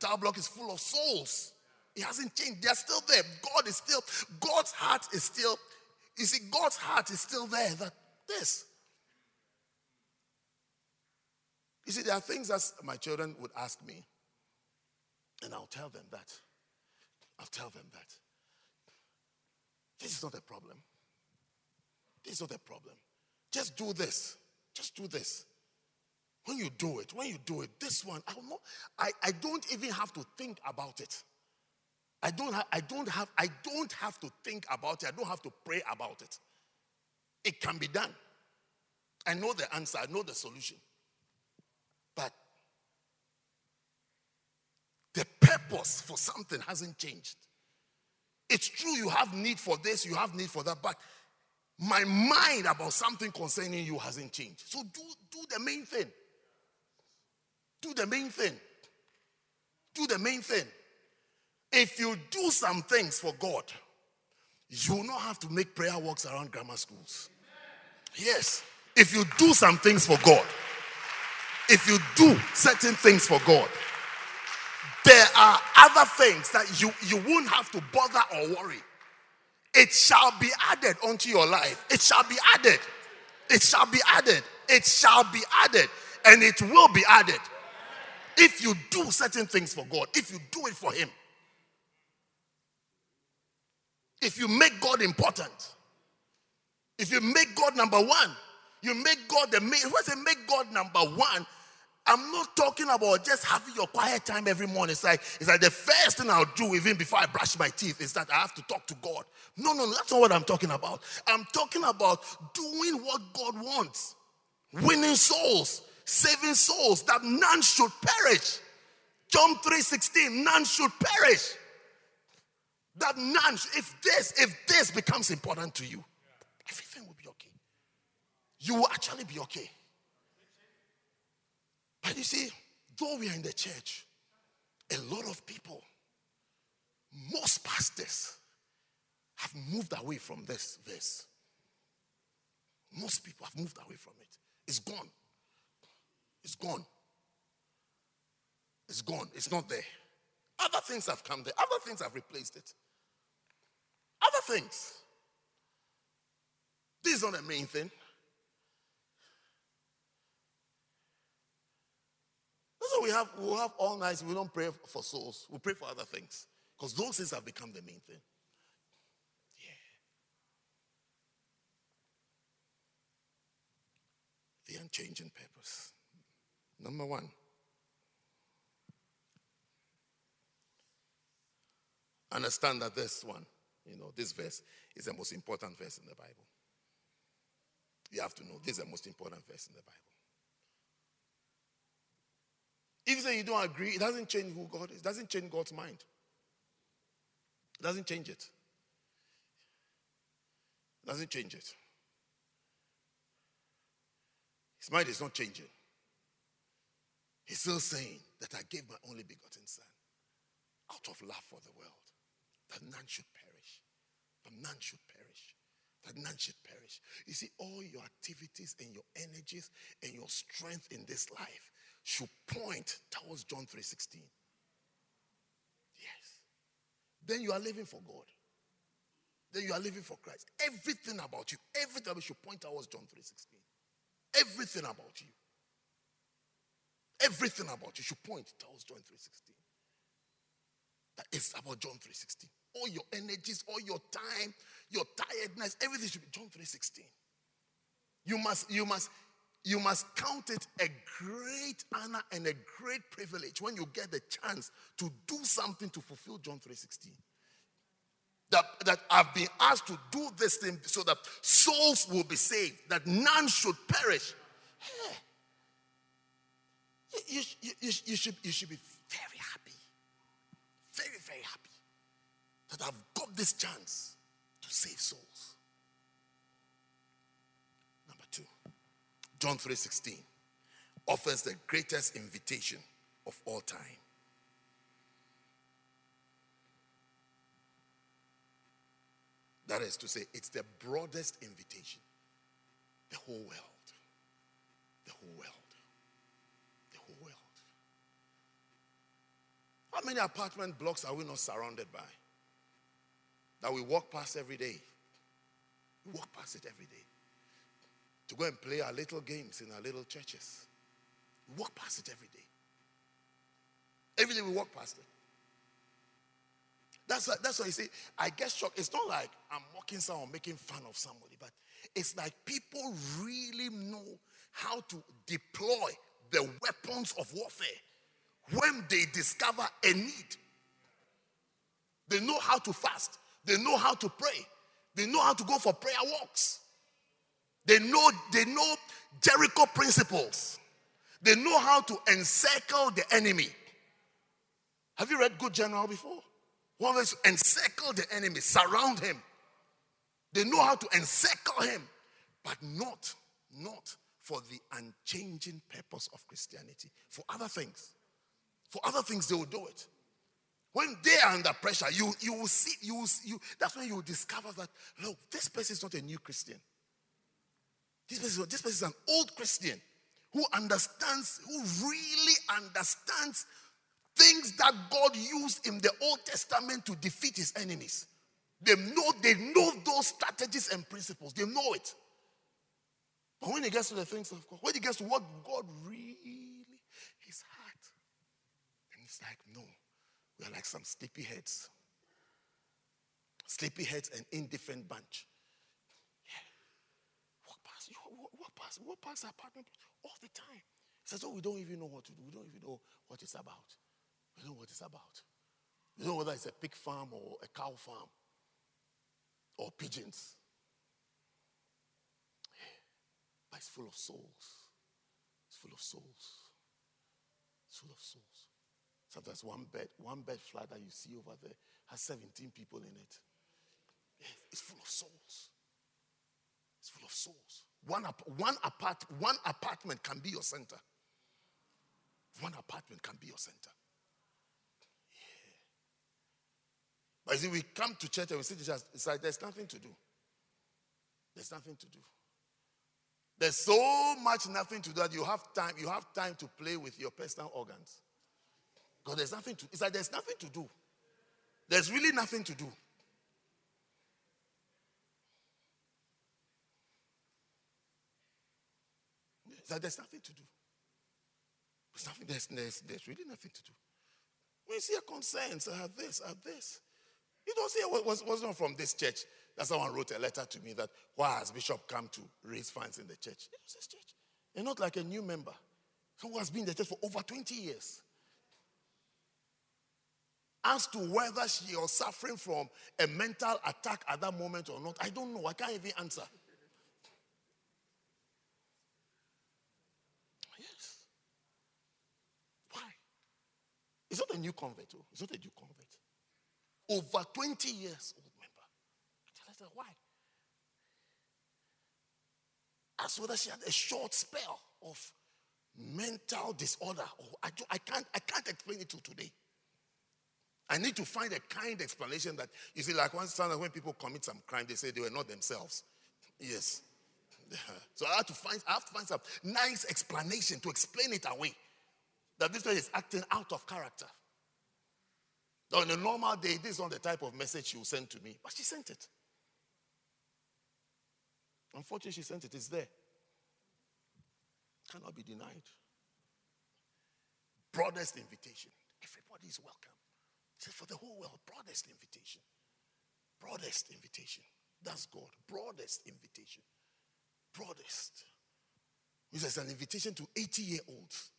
Tower block is full of souls. It hasn't changed. They're still there. God is still, God's heart is still, you see, God's heart is still there. That this. You see, there are things that my children would ask me, and I'll tell them that. I'll tell them that. This is not a problem. This is not a problem. Just do this. Just do this. When you do it, when you do it, this one, I don't know. I, I don't even have to think about it. I don't have, I don't have, I don't have to think about it. I don't have to pray about it. It can be done. I know the answer, I know the solution. But the purpose for something hasn't changed. It's true you have need for this, you have need for that, but my mind about something concerning you hasn't changed. So do, do the main thing. Do the main thing. Do the main thing. If you do some things for God, you will not have to make prayer walks around grammar schools. Yes. If you do some things for God, if you do certain things for God, there are other things that you, you won't have to bother or worry. It shall be added unto your life. It shall be added. It shall be added. It shall be added. And it will be added. If you do certain things for God, if you do it for Him, if you make God important, if you make God number one, you make God the main. When I make God number one, I'm not talking about just having your quiet time every morning. It's like, it's like the first thing I'll do even before I brush my teeth is that I have to talk to God. No, no, no, that's not what I'm talking about. I'm talking about doing what God wants, winning souls, saving souls, that none should perish. John 3:16, none should perish. That none, if this, if this becomes important to you, everything will be okay. You will actually be okay. But you see, though we are in the church, a lot of people, most pastors, have moved away from this verse. Most people have moved away from it. It's gone. It's gone. It's gone. It's not there. Other things have come there. Other things have replaced it. Other things. This is not the main thing. That's we have we have all nights. We don't pray for souls. We pray for other things because those things have become the main thing. Yeah. The unchanging purpose. Number one. Understand that this one, you know, this verse is the most important verse in the Bible. You have to know this is the most important verse in the Bible. If you say you don't agree, it doesn't change who God is. It doesn't change God's mind. It doesn't change it. It doesn't change it. His mind is not changing. He's still saying that I gave my only begotten son out of love for the world, that none should perish. That none should perish. That none should perish. You see, all your activities and your energies and your strength in this life should point towards John 3:16. Yes. Then you are living for God. Then you are living for Christ. Everything about you, everything about you should point towards John 3:16. Everything about you. Everything about you should point towards John 3:16. That is about John 3:16. All your energies, all your time, your tiredness, everything should be John 3:16. You must, you must you must count it a great honor and a great privilege when you get the chance to do something to fulfill John 3:16. That, that I've been asked to do this thing so that souls will be saved, that none should perish. Hey, you, you, you, you, should, you should be very happy. Very, very happy that I've got this chance to save souls. Number two. John 3:16 offers the greatest invitation of all time. That is to say, it's the broadest invitation. The whole world. The whole world. The whole world. How many apartment blocks are we not surrounded by? That we walk past every day. We walk past it every day to go and play our little games in our little churches. We walk past it every day. Every day we walk past it. That's why, that's why you see, I get shocked. It's not like I'm mocking someone, making fun of somebody, but it's like people really know how to deploy the weapons of warfare when they discover a need. They know how to fast, they know how to pray, they know how to go for prayer walks. They know, they know Jericho principles. They know how to encircle the enemy. Have you read Good General before? One is encircle the enemy, surround him. They know how to encircle him, but not, not for the unchanging purpose of Christianity. For other things. For other things, they will do it. When they are under pressure, you, you will see, you, will, you that's when you will discover that, look, this person is not a new Christian. This person, this person is an old Christian who understands, who really understands things that God used in the Old Testament to defeat his enemies. They know, they know those strategies and principles. They know it. But when he gets to the things of God, when he gets to what God really, his heart, and it's like, no, we are like some sleepyheads. Sleepyheads and indifferent bunch. Yeah. Walk past, you walk past, walk past the apartment all the time. He says, Oh, we don't even know what to do. We don't even know what it's about. We don't know what it's about. We don't know whether it's a pig farm or a cow farm or pigeons. But it's full of souls. It's full of souls. It's full of souls. Sometimes one bed, one bed flat that you see over there has 17 people in it. It's full of souls. It's full of souls. One, one, apart, one apartment can be your center. One apartment can be your center. Yeah. But see, we come to church and we see it's like there's nothing to do. There's nothing to do. There's so much nothing to do that you have time, you have time to play with your personal organs. Because there's nothing to it's like there's nothing to do. There's really nothing to do. Like there's nothing to do. There's nothing, there's, there's, there's really nothing to do. When you see a concern, say, I have this, I have this. You don't say, it was, was not from this church. That someone wrote a letter to me that why has Bishop come to raise funds in the church? It was this church. You're not like a new member. Someone has been in the church for over 20 years. As to whether she was suffering from a mental attack at that moment or not, I don't know. I can't even answer. Yes. Why? It's not a new convert. Oh. It's not a new convert. Over 20 years old member. I said, Why? As whether she had a short spell of mental disorder. Or I, I, can't, I can't explain it to today. I need to find a kind explanation that you see, like once when people commit some crime, they say they were not themselves. Yes. So I have to find I have to find some nice explanation to explain it away. That this person is acting out of character. On a normal day, this is not the type of message she will send to me, but she sent it. Unfortunately, she sent it. It's there. Cannot be denied. Broadest invitation. Everybody is welcome. Says for the whole world, broadest invitation. Broadest invitation. That's God. Broadest invitation. Broadest. Is an invitation to 80 year olds,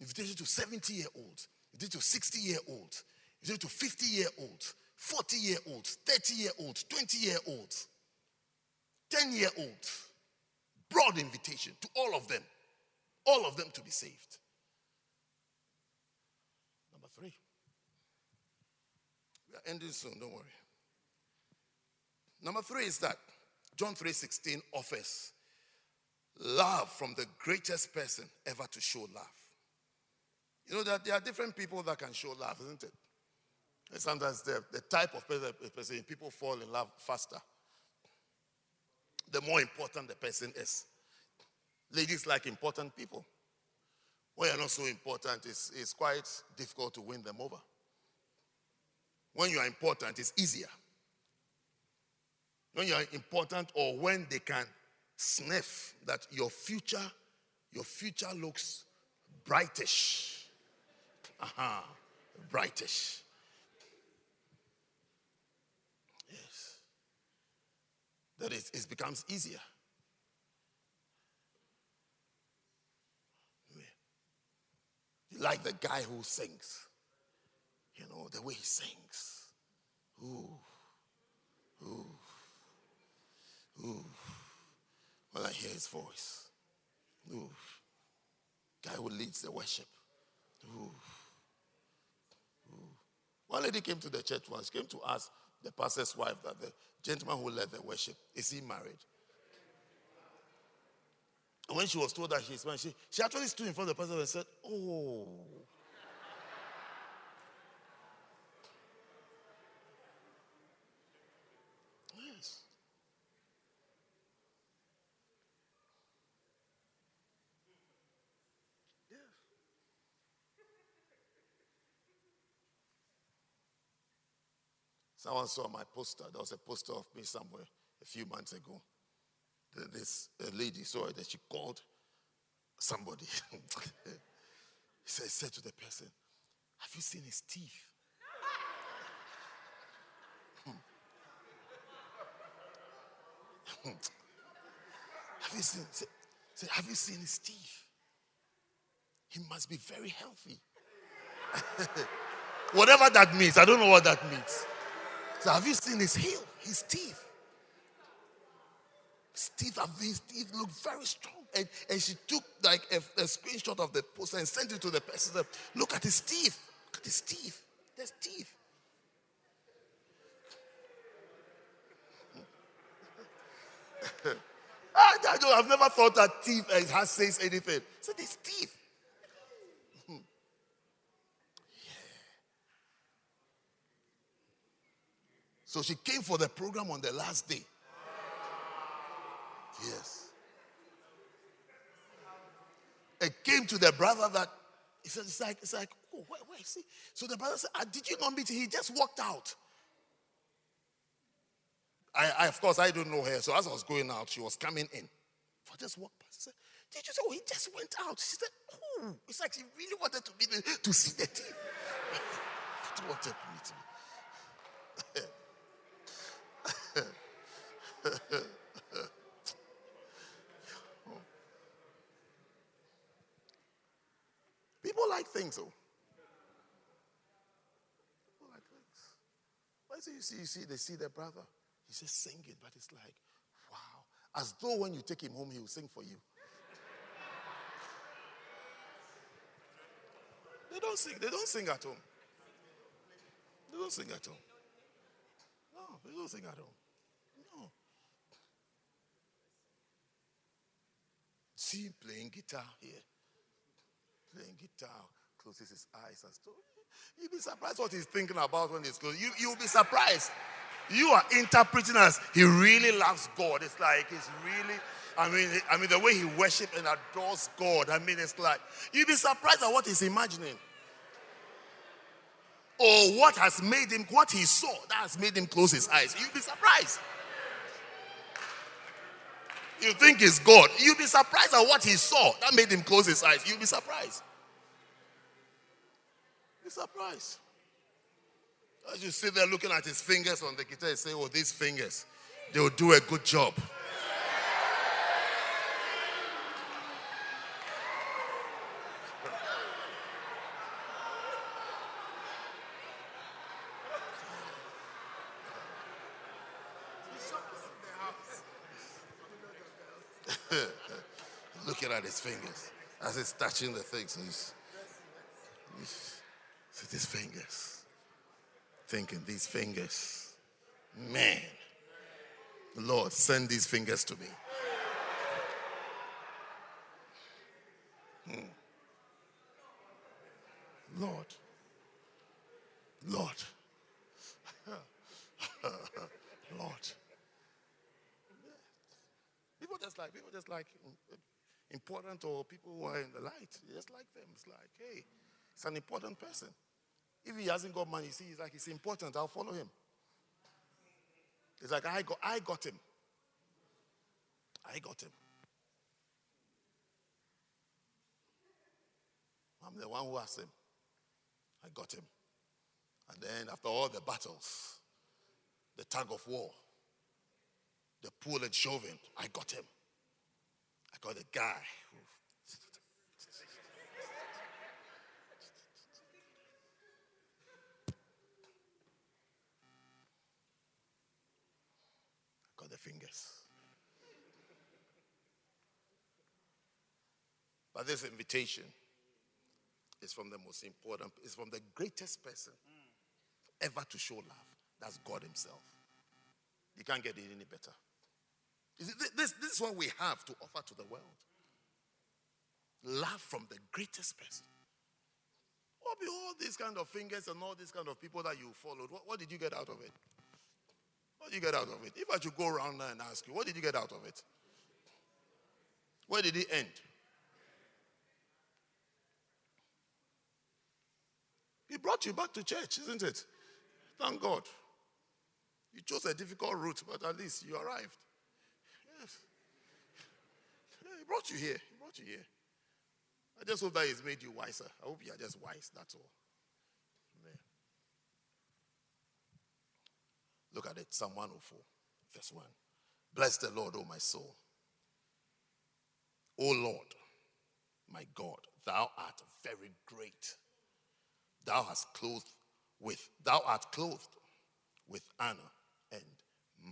invitation to 70 year olds, invitation to 60 year olds, invitation to 50 year old, 40 year old, 30 year old, 20 year old, 10 year old, Broad invitation to all of them. All of them to be saved. Number three. We are ending soon, don't worry. Number three is that John 3:16 offers love from the greatest person ever to show love. You know that there are different people that can show love, isn't it? And sometimes the, the type of person, people fall in love faster the more important the person is. Ladies like important people. When you're not so important, it's, it's quite difficult to win them over. When you are important, it's easier. When you are important or when they can sniff that your future, your future looks brightish. Aha, brightish. that it, it becomes easier. You like the guy who sings, you know, the way he sings. Ooh, ooh, ooh. When I hear his voice, ooh. Guy who leads the worship. Ooh. One lady came to the church once, came to ask the pastor's wife that the gentleman who led the worship, is he married? And when she was told that she's married, she, she actually stood in front of the pastor and said, Oh. Someone saw my poster. There was a poster of me somewhere a few months ago. This lady saw it and she called somebody. he said, said to the person, Have you seen his teeth? have you seen? Say, say, have you seen his teeth? He must be very healthy. Whatever that means, I don't know what that means. So have you seen his heel, his teeth? His teeth have his teeth look very strong. And, and she took like a, a screenshot of the poster and sent it to the person. Look at his teeth. Look at his teeth. There's teeth. I, I've never thought that teeth has says anything. So there's teeth. So she came for the program on the last day. Yes. It came to the brother that he said, it's like, it's like, oh, where, where is he? So the brother said, ah, Did you not meet him? He just walked out. I, I, of course, I don't know her. So as I was going out, she was coming in. I just walked past. Said, Did you say, oh, he just went out? She said, Oh, it's like she really wanted to, meet me, to see the team. she wanted to meet me. People like things, though. People like things. Why do you see, you see, they see their brother. He's just singing, but it's like, wow. As though when you take him home, he will sing for you. They don't sing. They don't sing at home. They don't sing at home. No, they don't sing at home. See him playing guitar here. Playing guitar, closes his eyes and stuff. You'll be surprised what he's thinking about when he's closed. You, you'll be surprised you are interpreting as he really loves God. It's like he's really, I mean, I mean, the way he worships and adores God. I mean, it's like you'd be surprised at what he's imagining. Or what has made him, what he saw that has made him close his eyes. You'd be surprised. You think it's God. You'd be surprised at what he saw that made him close his eyes. You'd be surprised. Be surprised. As you sit there looking at his fingers on the guitar, you say, Oh, these fingers, they will do a good job. looking at his fingers as he's touching the things. He's, he's, his fingers thinking, these fingers, man, Lord, send these fingers to me. Hmm. Lord, Lord, Lord. People just like people just like important or people who are in the light. just like them. It's like, hey, it's an important person. If he hasn't got money, see, he's like, it's important, I'll follow him. It's like, I got, I got him. I got him. I'm the one who asked him. I got him. And then, after all the battles, the tug of war, the pull and shoving, I got him. I got a guy who fingers. But this invitation is from the most important, it's from the greatest person ever to show love. That's God Himself. You can't get it any better. This, this is what we have to offer to the world love from the greatest person. What be all these kind of fingers and all these kind of people that you followed? What, what did you get out of it? What did you get out of it? If I should go around now and ask you, what did you get out of it? Where did it end? He brought you back to church, isn't it? Thank God. You chose a difficult route, but at least you arrived. Yes. Yeah, he brought you here. He brought you here. I just hope that he's made you wiser. I hope you are just wise. That's all. Amen. Look at it. Psalm 104, verse 1. Bless the Lord, O my soul. O Lord, my God, thou art very great. Thou hast clothed with, thou art clothed with honor and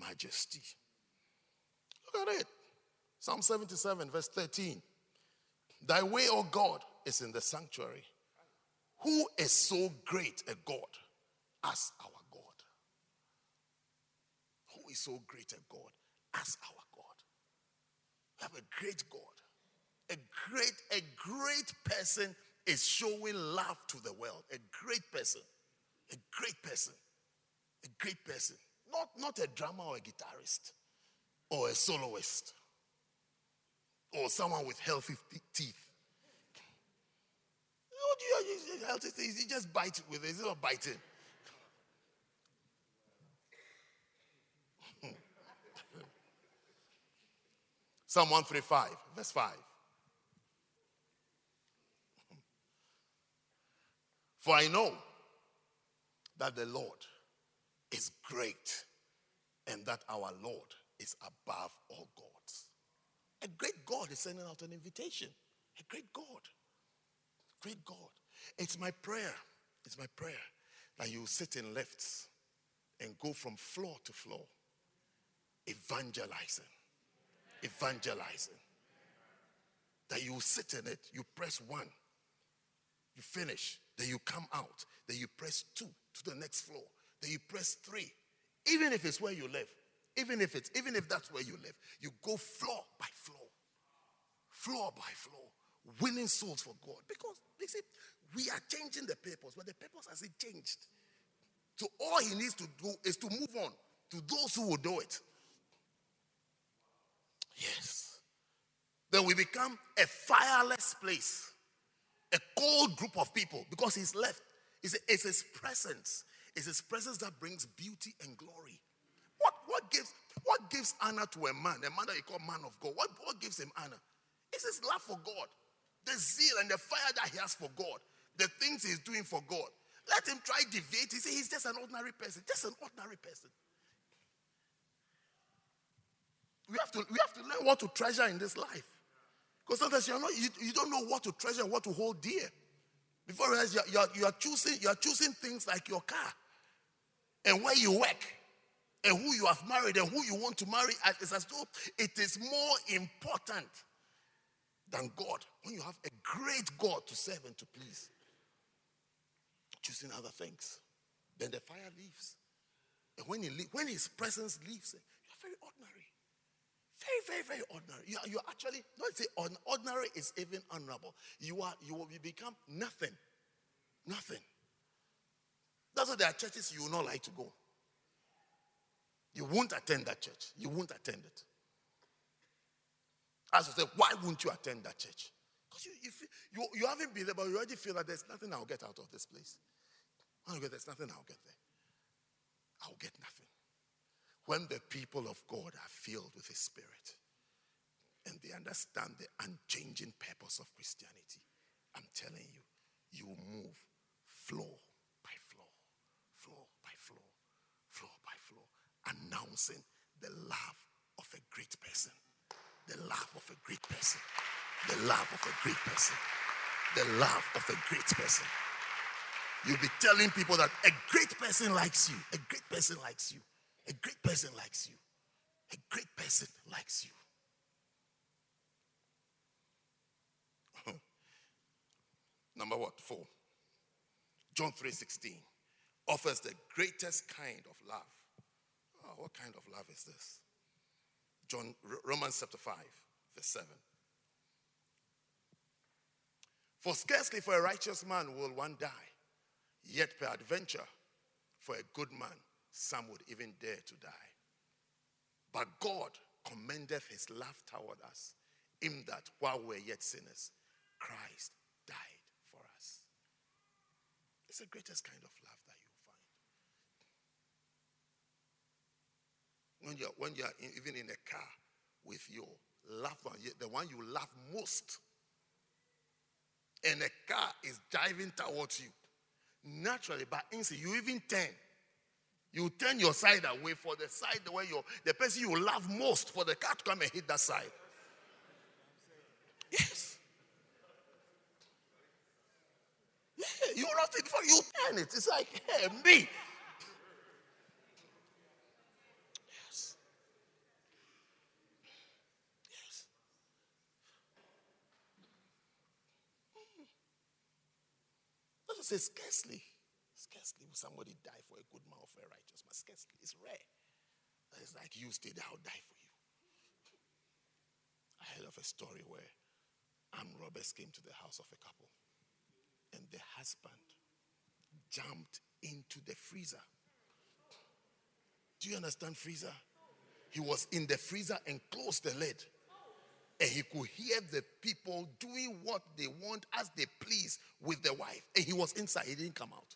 majesty. Look at it. Psalm 77, verse 13. Thy way, O God, is in the sanctuary. Who is so great a God as our God? Who is so great a God as our God? We have a great God. A great, a great person is showing love to the world. A great person. A great person. A great person. Not, not a drummer or a guitarist or a soloist or someone with healthy teeth. What do you use healthy teeth? You just bite with it. It's not biting. Psalm 135, verse 5. For I know that the Lord is great and that our Lord is above all gods. A great God is sending out an invitation. A great God. Great God. It's my prayer. It's my prayer that you sit in lifts and go from floor to floor, evangelizing. Evangelizing. That you sit in it, you press one, you finish, then you come out, then you press two to the next floor, then you press three. Even if it's where you live, even if it's even if that's where you live, you go floor by floor, floor by floor, winning souls for God. Because you see, we are changing the purpose, but the purpose hasn't changed. So all he needs to do is to move on to those who will do it. Yes. Then we become a fireless place, a cold group of people because he's left. It's, it's his presence. It's his presence that brings beauty and glory. What, gives, what gives honor to a man, a man that you call man of God? What, what gives him honor? It's his love for God, the zeal and the fire that he has for God, the things he's doing for God. Let him try deviate. He say he's just an ordinary person, just an ordinary person. We have to, we have to learn what to treasure in this life. Because sometimes you're not, you, you don't know what to treasure, what to hold dear. Before you realize you're, you're, you're, choosing, you're choosing things like your car and where you work and who you have married and who you want to marry. It's as though it is more important than God when you have a great God to serve and to please. Choosing other things. Then the fire leaves. And when, he leave, when his presence leaves, eh, you're very ordinary. Very, very, very ordinary. You are, you are actually, not say ordinary is even honorable. You are, you will become nothing. Nothing. That's why there are churches you will not like to go. You won't attend that church. You won't attend it. As I said, why won't you attend that church? Because you, you, you, you haven't been there, but you already feel that there's nothing I'll get out of this place. There's nothing I'll get there. I'll get nothing when the people of God are filled with His Spirit and they understand the unchanging purpose of Christianity, I'm telling you, you move floor by floor, floor by floor, floor by floor, announcing the love of a great person, the love of a great person, the love of a great person, the love of a great person. You'll be telling people that a great person likes you, a great person likes you. A great person likes you. A great person likes you. Number what? Four. John 3:16 offers the greatest kind of love. Oh, what kind of love is this? John Romans chapter 5, verse 7. For scarcely for a righteous man will one die, yet peradventure for a good man some would even dare to die. But God commendeth his love toward us, in that while we're yet sinners, Christ died for us. It's the greatest kind of love that you'll find. When you're, when you're in, even in a car with your loved one, the one you love most, and a car is driving towards you, naturally, by instinct, you even turn. You turn your side away for the side where you're, the person you love most, for the car to come and hit that side. Yes. Yeah, you lost it before you turn it. It's like, hey, me. Say scarcely. Scarcely will somebody die for a good man or for a righteous man. Scarcely. It's rare. It's like you stay there, I'll die for you. I heard of a story where armed robbers came to the house of a couple and the husband jumped into the freezer. Do you understand freezer? He was in the freezer and closed the lid. And he could hear the people doing what they want as they please with the wife. And he was inside, he didn't come out.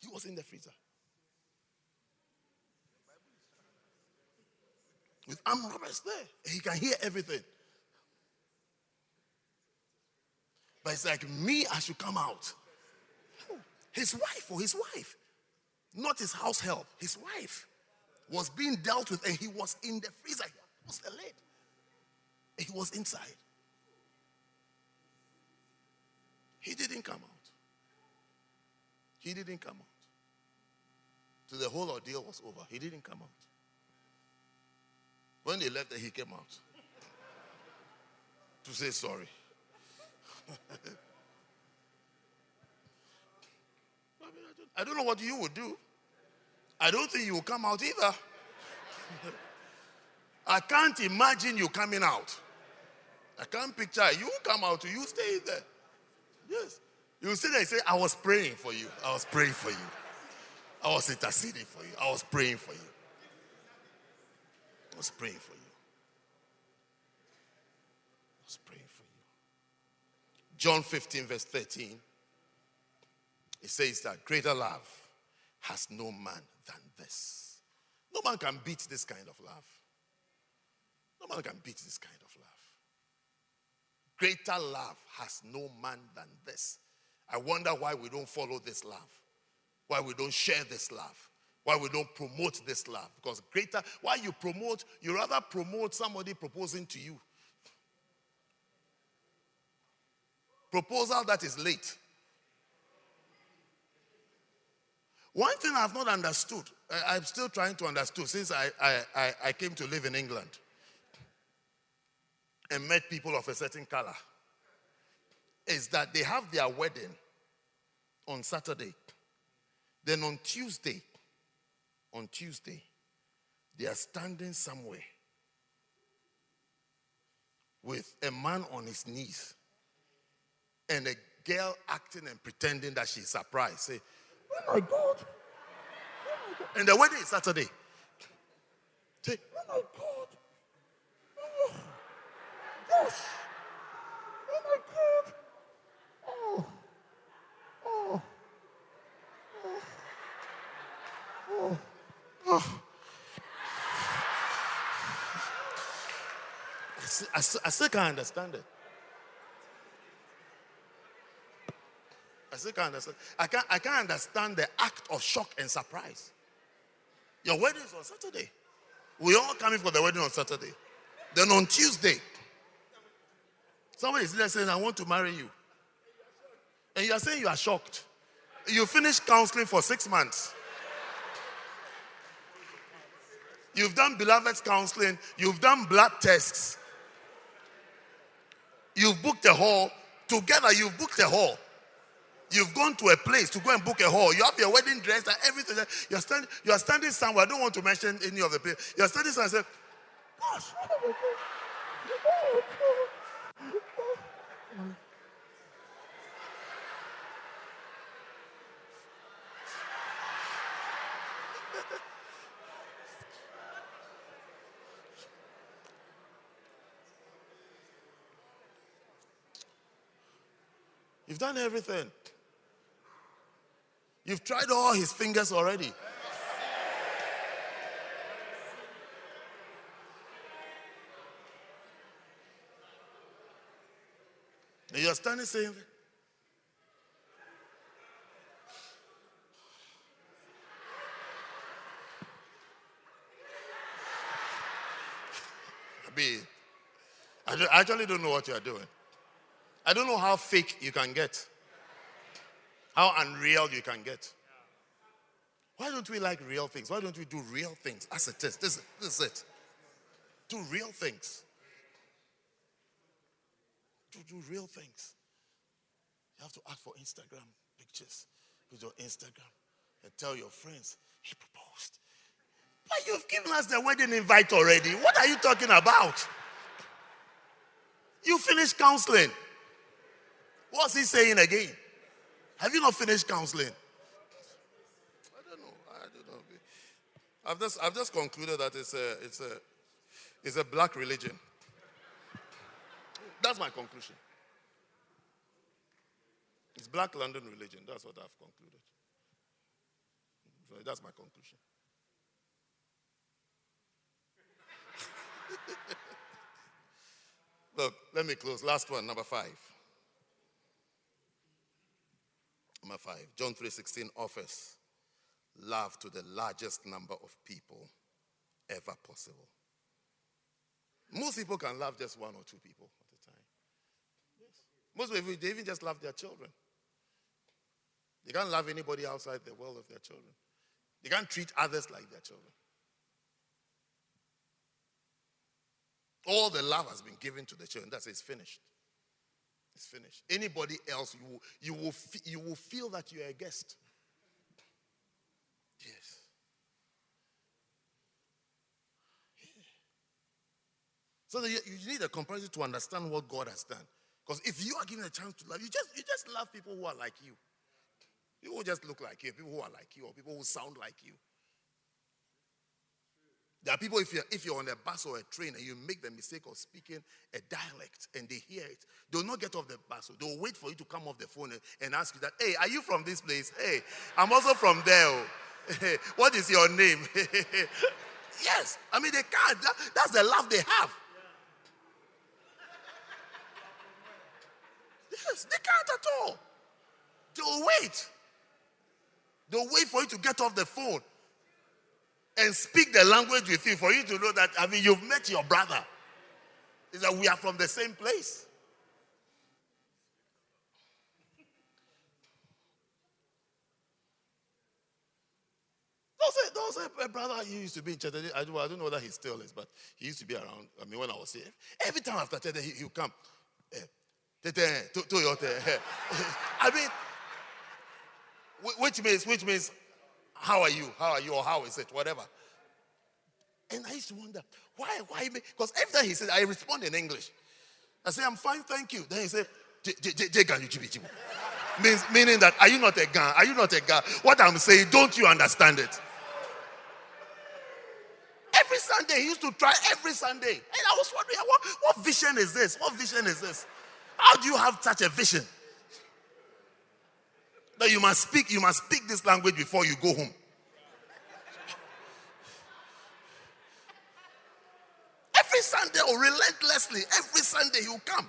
He was in the freezer. With armed robbers there. He can hear everything. But it's like me, I should come out. His wife or his wife, not his house help, his wife was being dealt with, and he was in the freezer. He was the. He was inside. He didn't come out. He didn't come out. So the whole ordeal was over. He didn't come out. When they left, he came out to say sorry. I don't know what you would do. I don't think you will come out either. I can't imagine you coming out. I can't picture you come out, you stay there. Yes. You sit there say, I was praying for you. I was praying for you. I was interceding for you. I was praying for you. I was praying for you. John 15, verse 13, it says that greater love has no man than this. No man can beat this kind of love. No man can beat this kind of. Greater love has no man than this. I wonder why we don't follow this love, why we don't share this love, why we don't promote this love. Because greater, why you promote, you rather promote somebody proposing to you proposal that is late. One thing I've not understood, I'm still trying to understand since I, I, I, came to live in England and met people of a certain color, is that they have their wedding on Saturday. Then on Tuesday, on Tuesday, they are standing somewhere with a man on his knees and a girl acting and pretending that she's surprised. Say, oh my God. Oh. And the wedding is Saturday. Say, oh my God. Oh, gosh. Oh my God. Oh. Oh. Oh. Oh. I, still, I, still, I still can't understand it. I still can't understand. I can't, I can't understand the act of shock and surprise. Your wedding is on Saturday. We all coming for the wedding on Saturday. Then on Tuesday, somebody is saying, I want to marry you. And you are saying you are shocked. You finished counseling for six months. You've done beloved's counseling, you've done blood tests, you've booked a hall. Together, you've booked a hall. You've gone to a place to go and book a hall. You have your wedding dress and everything. You're standing, you are standing somewhere. I don't want to mention any of the place. You're standing somewhere and say, Gosh, You've done everything. You've tried all his fingers already. And you're standing saying, be. I actually don't know what you are doing. I don't know how fake you can get, how unreal you can get. Why don't we like real things? Why don't we do real things as it is? This, this is it. Do real things. Do, do real things. You have to ask for Instagram pictures. Put your Instagram and tell your friends, he proposed. But you've given us the wedding invite already. What are you talking about? You finished counseling. What's he saying again? Have you not finished counseling? I don't know. I don't know. I've just, I've just concluded that it's a, it's, a, it's a black religion. That's my conclusion. It's black London religion. That's what I've concluded. So that's my conclusion. Look, let me close. Last one, number five. Number five. John 3:16 offers love to the largest number of people ever possible. Most people can love just one or two people at a time. Yes. Most people, they even just love their children. They can't love anybody outside the world of their children. They can't treat others like their children. All the love has been given to the children. That's it's finished. It's finished. Anybody else, you will, you will, you will feel that you're a guest. Yes. So you, you need a comparison to understand what God has done. Because if you are given a chance to love, you just you just love people who are like you. People who just look like you, people who are like you, or people who sound like you. There are people, if you're, if you're on a bus or a train and you make the mistake of speaking a dialect and they hear it, they'll not get off the bus. They'll wait for you to come off the phone and, and ask you that, hey, are you from this place? Hey, I'm also from there. Oh. what is your name? yes. I mean, they can't. That, that's the love they have. They can't at all. They'll wait. They'll wait for you to get off the phone and speak the language with you for you to know that, I mean, you've met your brother. Is that we are from the same place. Don't say, don't say, eh, brother he used to be in church. I don't, I don't know whether he still is, but he used to be around. I mean, when I was here, every time after church, he, would come. Eh, Eh, I mean, which means, which means how are you? How are you? Or how is it? Whatever. And I used to wonder, why, why? Because every time he said, I respond in English. I say, I'm fine, thank you. Then he said, means meaning that are you not a Ga? Are you not a Ga? What I'm saying, don't you understand it? Every Sunday, he used to try every Sunday. And I was wondering, what, what vision is this? What vision is this? How do you have such a vision? That you must speak, you must speak this language before you go home. Every Sunday, or oh, relentlessly, every Sunday he'll come.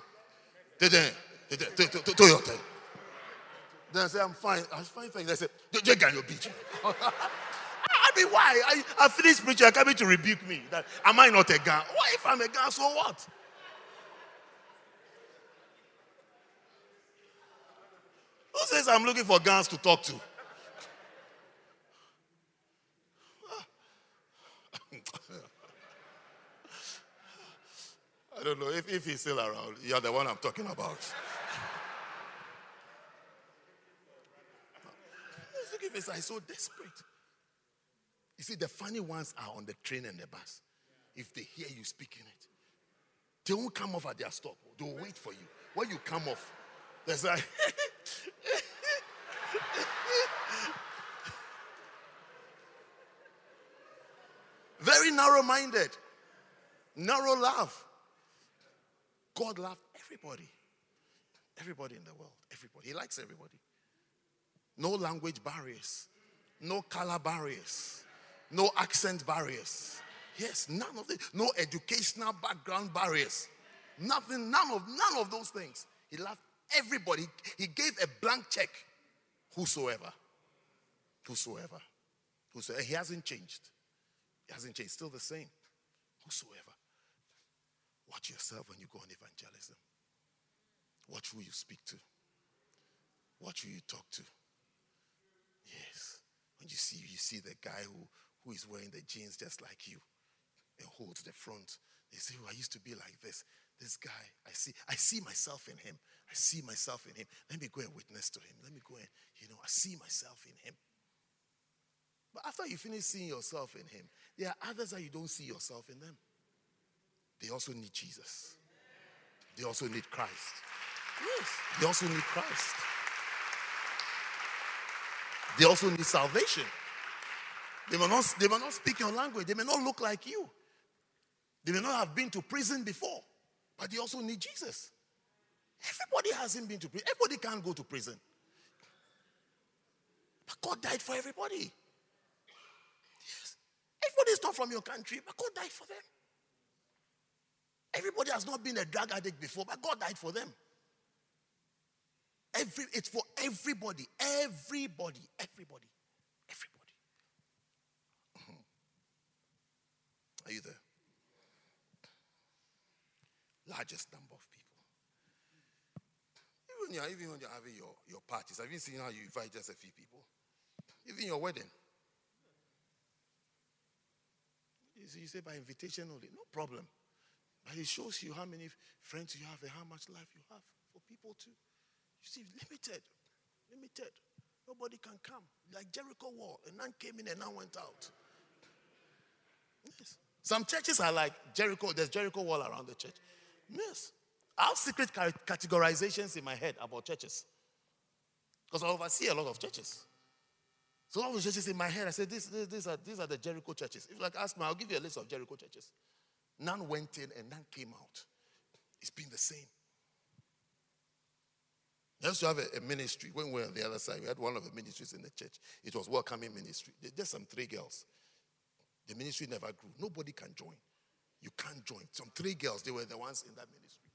Then I say, I'm fine. I'm fine, fine. They say, you can your beach. I mean, why? I, I finished preaching. You're coming to rebuke me. That am I not a guy? What if I'm a guy? So what? Says I'm looking for guns to talk to? I don't know if, if he's still around. You're the one I'm talking about. Look at his eyes so desperate. You see, the funny ones are on the train and the bus. If they hear you speaking it, they won't come off at their stop. They'll wait for you. When you come off, there's like Very narrow minded, narrow love. God loved everybody. Everybody in the world. Everybody. He likes everybody. No language barriers, no color barriers, no accent barriers. Yes, none of this. No educational background barriers. Nothing, none of none of those things. He loved Everybody. He gave a blank check. Whosoever. Whosoever. Whosoever. He hasn't changed. He hasn't changed. Still the same. Whosoever. Watch yourself when you go on evangelism. Watch who you speak to. Watch who you talk to. Yes. When you see you see the guy who, who is wearing the jeans just like you and holds the front. They say, Oh, I used to be like this. This guy, I see, I see myself in him. I see myself in him. Let me go and witness to him. Let me go and, you know, I see myself in him. But after you finish seeing yourself in him, there are others that you don't see yourself in them. They also need Jesus. They also need Christ. Yes. They also need Christ. They also need salvation. They may, not, they may not speak your language. They may not look like you. They may not have been to prison before, but they also need Jesus. Everybody hasn't been to prison. Everybody can't go to prison. But God died for everybody. Yes. Everybody is not from your country, but God died for them. Everybody has not been a drug addict before, but God died for them. Every, it's for everybody. Everybody. Everybody. Everybody. Mhm. Are you there? Largest number of people. Even, you're, even when you're having your, your parties, have you seen how you invite just a few people? Even your wedding. You, see, you say by invitation only, no problem. But it shows you how many friends you have and how much life you have for people to. You see, limited. Limited. Nobody can come. Like Jericho wall. A nun came in and none went out. Yes. Some churches are like Jericho, there's Jericho wall around the church. Yes. I have secret categorizations in my head about churches. Because I oversee a lot of churches. So all the churches in my head, I said, these, these, are, these are the Jericho churches. If you like ask me, I'll give you a list of Jericho churches. None went in and none came out. It's been the same. We used to have a, a, ministry when we were on the other side. We had one of the ministries in the church. It was welcoming ministry. There's some three girls. The ministry never grew. Nobody can join. You can't join. Some three girls, they were the ones in that ministry.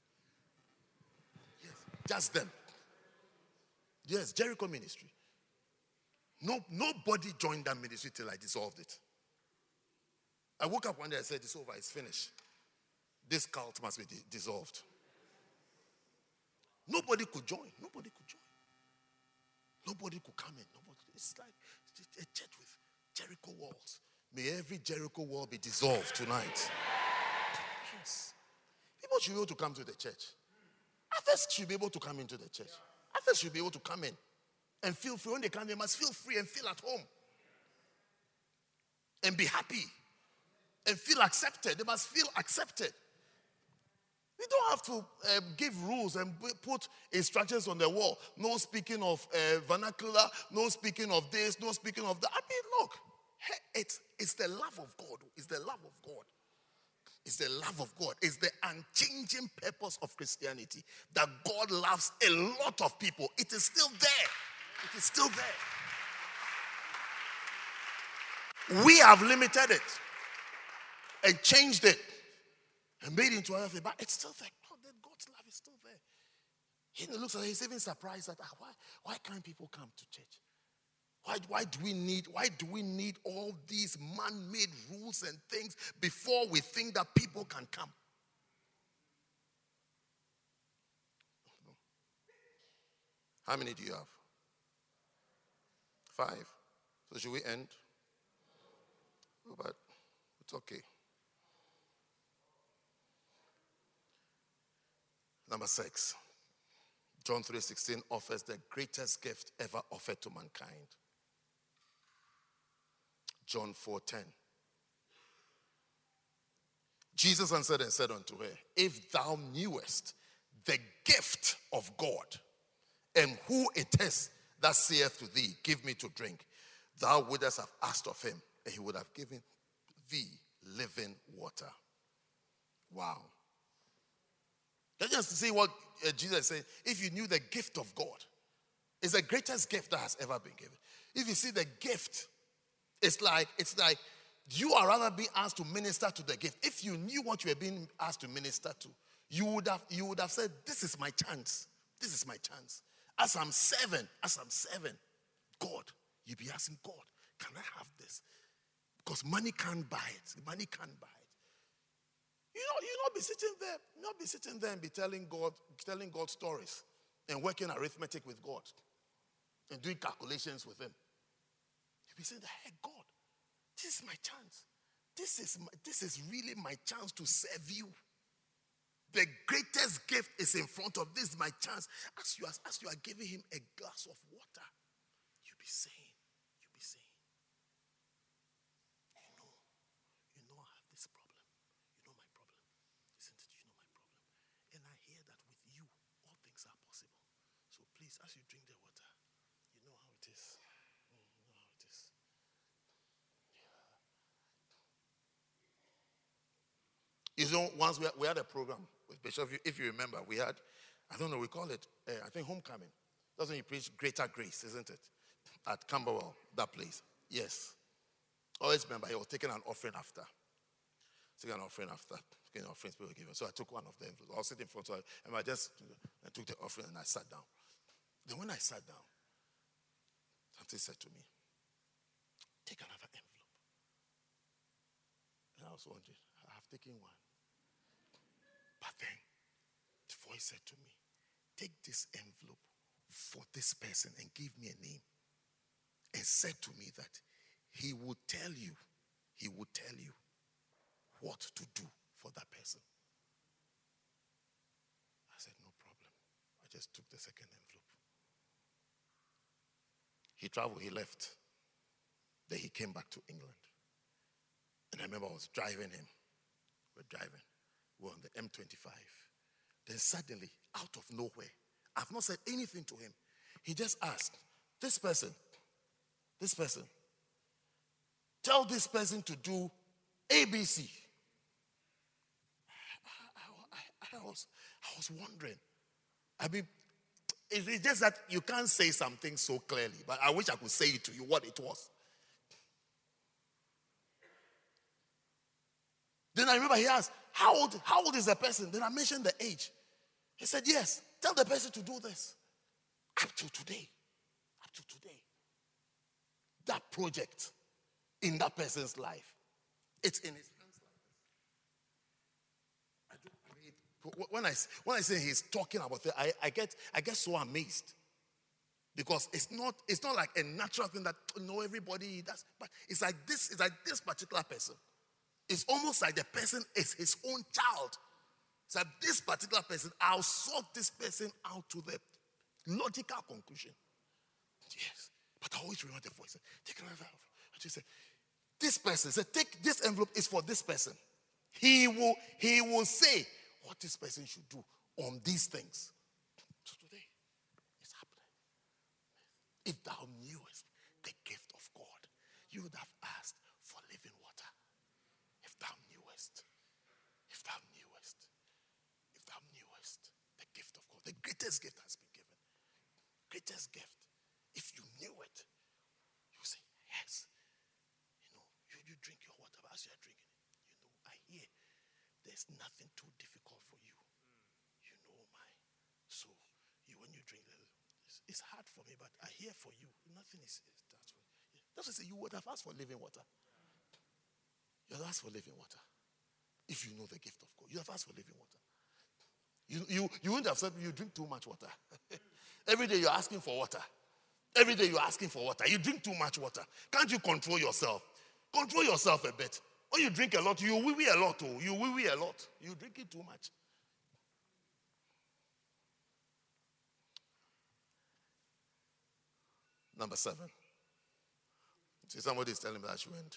Yes, just them. Yes, Jericho ministry. No, nobody joined that ministry till I dissolved it. I woke up one day and said, It's over, it's finished. This cult must be dissolved. Nobody could join. Nobody could join. Nobody could come in. Nobody. It's like a church with Jericho walls. May every Jericho wall be dissolved tonight. Yes. People should be able to come to the church. Others should be able to come into the church. Others should be able to come in and feel free. When they come, they must feel free and feel at home and be happy and feel accepted. They must feel accepted. We don't have to um, give rules and put instructions on the wall. No speaking of uh, vernacular, no speaking of this, no speaking of that. I mean, look, it's, it's the love of God. It's the love of God. It's the love of God. It's the unchanging purpose of Christianity that God loves a lot of people. It is still there. It is still there. We have limited it and changed it and made it into other thing, but it's still there. God's love is still there. He looks at it, he's even surprised that ah, why, why can't people come to church? Why, why do we need why do we need all these man-made rules and things before we think that people can come? How many do you have? Five. So should we end? Oh, but it's okay. Number six. John 3:16 offers the greatest gift ever offered to mankind. John 4:10. Jesus answered and said unto her, If thou knewest the gift of God, and who it is that saith to thee, Give me to drink, thou wouldst have asked of him, and he would have given thee living water. Wow. Let's just see what uh, Jesus said. If you knew the gift of God, it's the greatest gift that has ever been given. If you see the gift, it's like it's like you are rather being asked to minister to the gift. If you knew what you were being asked to minister to, you would have you would have said, "This is my chance. This is my chance. As I'm seven, as I'm seven, God, you be asking God, can I have this? Because money can't buy it. Money can't buy it. You know, you not be sitting there, not be sitting there and be telling God, telling God stories and working arithmetic with God and doing calculations with Him. You'll be saying, Hey God, my chance. This is my, this is really my chance to serve you. The greatest gift is in front of this, my chance. As you are, as you are giving him a glass of water, you be saying, you be saying, you know, you know I have this problem. You know my problem. Isn't it? You know my problem. And I hear that with you, all things are possible. So please, as you drink the water, you know how it is. Mm, you know how it is. You know, once we had, we had a program with Bishop, if you, remember, we had, I don't know, we call it, uh, I think homecoming. That's when you preach greater grace, isn't it? At Camberwell, that place. Yes. Always remember, he was taking an offering after. Taking an offering after. Taking offerings people were given. So I took one of them. I was sitting in front of and I just I took the offering and I sat down. Then when I sat down, something said to me, take another envelope. And I was wondering, I have taken one. But then the voice said to me, Take this envelope for this person and give me a name. And said to me that he will tell you, he will tell you what to do for that person. I said, No problem. I just took the second envelope. He traveled, he left. Then he came back to England. And I remember I was driving him. We're driving were on the M25. Then suddenly, out of nowhere, I've not said anything to him. He just asked, This person, this person, tell this person to do ABC. I, I, I, was, I was wondering. I mean, it's just that you can't say something so clearly, but I wish I could say it to you what it was. Then I remember he asked, how old, how old is the person? Then I mentioned the age. He said, Yes, tell the person to do this. Up to today. Up to today. That project in that person's life, it's in his hands like this. When I, when I say he's talking about it, I, I, get, I get so amazed. Because it's not, it's not like a natural thing that know everybody does, but it's like this, it's like this particular person. It's almost like the person is his own child. So this particular person, I'll sort this person out to the logical conclusion. Yes. But I always remember the voice. Take another envelope. I just said, this person said, take this envelope is for this person. He will, he will say what this person should do on these things. So today, it's happening. If thou knewest the gift of God, you would have greatest gift has been given. Greatest gift. If you knew it, you say, Yes. You know, you, you drink your water, but as you are drinking it, you know, I hear there's nothing too difficult for you. Hmm. You know my so you when you drink it's, it's hard for me, but I hear for you. Nothing is, is that's what that's what I say you would have asked for living water. You have asked for living water. If you know the gift of God, you have asked for living water. You, you, you wouldn't have said you drink too much water. Every day you're asking for water. Every day you're asking for water. You drink too much water. Can't you control yourself? Control yourself a bit. When you drink a lot, you wee wee a lot. Oh, you wee wee a lot. You drink it too much. Number seven. See, somebody is telling me that she went.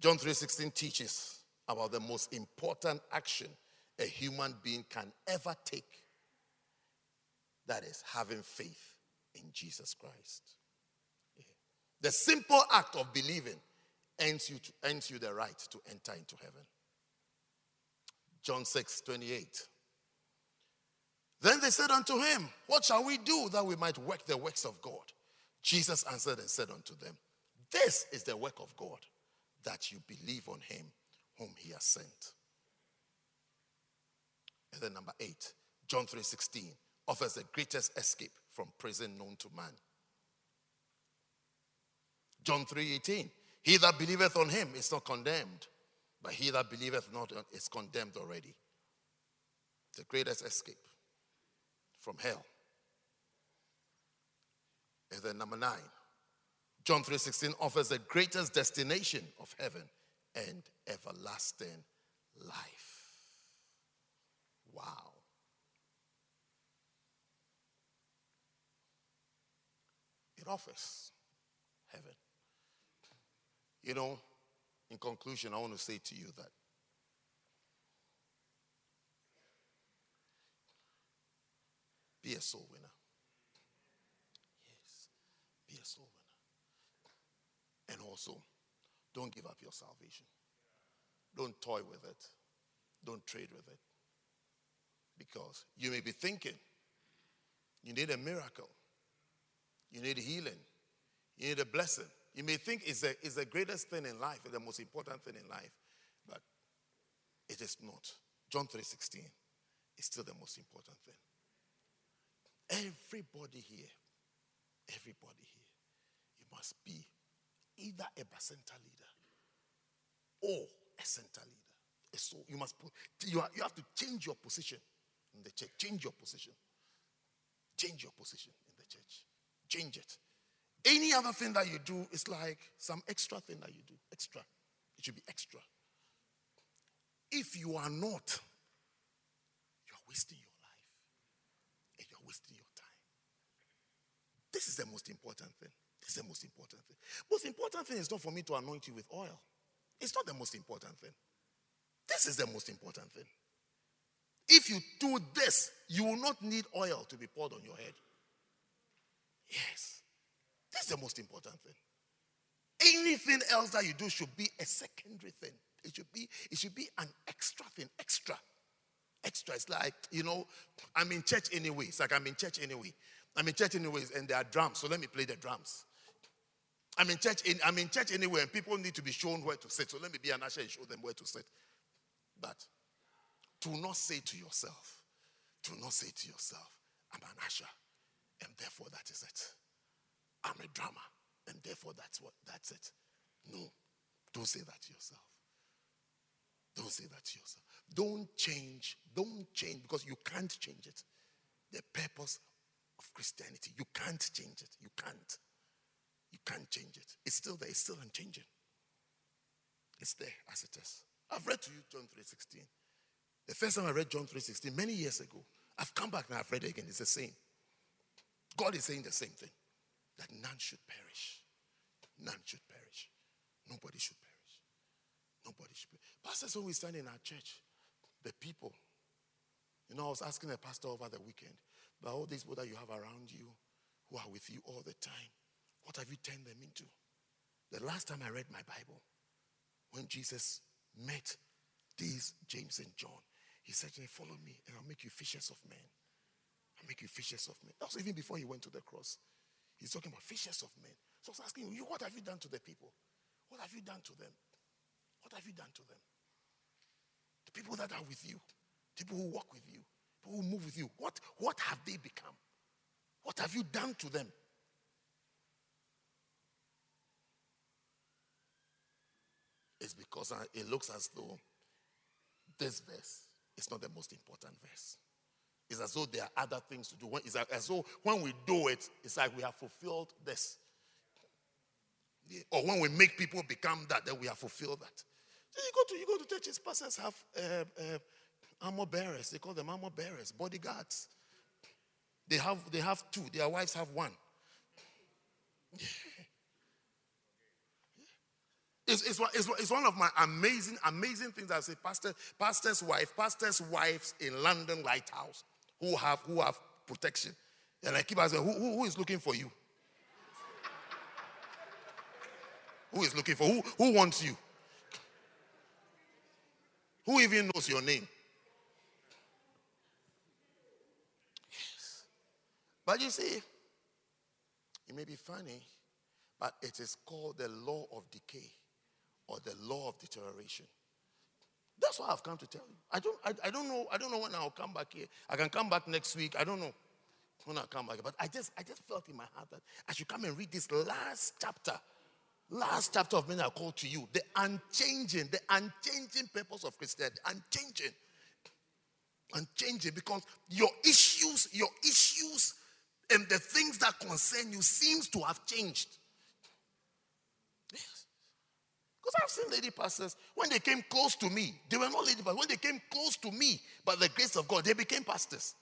John 3:16 teaches about the most important action a human being can ever take. That is having faith in Jesus Christ. Yeah. The simple act of believing earns you, to, ends you the right to enter into heaven. John 6 28. Then they said unto him, What shall we do that we might work the works of God? Jesus answered and said unto them, This is the work of God that you believe on him whom he has sent. And then number eight, John 3:16 offers the greatest escape from prison known to man. John 3:18, he that believeth on him is not condemned, but he that believeth not is condemned already. The greatest escape from hell. And then number nine, John 3:16 offers the greatest destination of heaven and everlasting life. Wow. It offers heaven. You know, in conclusion, I want to say to you that be a soul winner. Yes, be a soul winner. And also, don't give up your salvation. Don't toy with it. Don't trade with it. Because you may be thinking you need a miracle, you need healing, you need a blessing. You may think it's the, it's the greatest thing in life, it's the most important thing in life, but it is not. John 3:16 is still the most important thing. Everybody here, everybody here, you must be either a bacenta leader or a center leader. So you must put, you, you have to change your position in the church. Change your position. Change your position in the church. Change it. Any other thing that you do is like some extra thing that you do. Extra. It should be extra. If you are not, you are wasting your life and you are wasting your time. This is the most important thing. Is the most important thing. Most important thing is not for me to anoint you with oil. It's not the most important thing. This is the most important thing. If you do this, you will not need oil to be poured on your head. Yes. This is the most important thing. Anything else that you do should be a secondary thing. It should be, it should be an extra thing. Extra. Extra. It's like, you know, I'm in church anyway. It's like I'm in church anyway. I'm in church anyways, and there are drums, so let me play the drums. I'm in church. In, I'm in church anyway, and people need to be shown where to sit. So let me be an usher and show them where to sit. But do not say to yourself, do not say to yourself, I'm an usher, and therefore that is it. I'm a drummer, and therefore that's what that's it. No, don't say that to yourself. Don't say that to yourself. Don't change. Don't change because you can't change it. The purpose of Christianity, you can't change it. You can't. You can't change it. It's still there. It's still unchanging. It's there as it is. I've read to you John 3.16. The first time I read John 3.16, many years ago, I've come back now, I've read it again. It's the same. God is saying the same thing. That none should perish. None should perish. Nobody should perish. Nobody should perish. Pastors, when we stand in our church, the people, you know, I was asking the pastor over the weekend, about all these people that you have around you who are with you all the time, what have you turned them into? The last time I read my Bible, when Jesus met these James and John, he said to them, Follow me, and I'll make you fishers of men. I'll make you fishers of men. That was even before he went to the cross. He's talking about fishers of men. So I was asking you, what have you done to the people? What have you done to them? What have you done to them? The people that are with you, people who walk with you, people who move with you, what, what have they become? What have you done to them? Is because it looks as though this verse is not the most important verse. It's as though there are other things to do. It's as though when we do it, it's like we have fulfilled this. Or when we make people become that, then we have fulfilled that. So you go to you go to churches, pastors have uh, uh, armor bearers. They call them armor bearers, bodyguards. They have they have two. Their wives have one. It's, it's, it's, it's, one of my amazing, amazing things I say. Pastor, pastor's wife, pastor's wives in London Lighthouse who have who have protection. And I keep asking, who, who, who is looking for you? who is looking for? Who, who wants you? Who even knows your name? Yes. But you see, it may be funny, but it is called the law of decay or the law of deterioration. That's what I've come to tell you. I don't, I, I don't know. I don't know when I'll come back here. I can come back next week. I don't know when I'll come back. But I just, I just felt in my heart that I should come and read this last chapter, last chapter of Men I call to You, the unchanging, the unchanging purpose of Christianity, unchanging, unchanging, because your issues, your issues, and the things that concern you seems to have changed. Yes. Because I've seen lady pastors, when they came close to me, they were not lady pastors. When they came close to me, by the grace of God, they became pastors.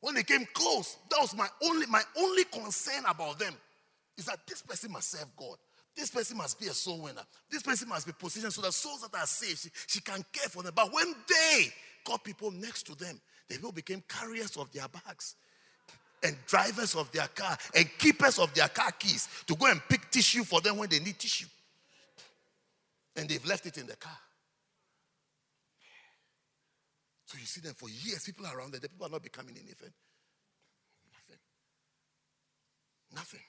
When they came close, that was my only my only concern about them is that this person must serve God. This person must be a soul winner. This person must be positioned so that souls that are saved, she, she can care for them. But when they got people next to them, they all became carriers of their bags and drivers of their car and keepers of their car keys to go and pick tissue for them when they need tissue. And they've left it in the car. So you see them for years, people around there, the people are not becoming anything. Nothing. Nothing.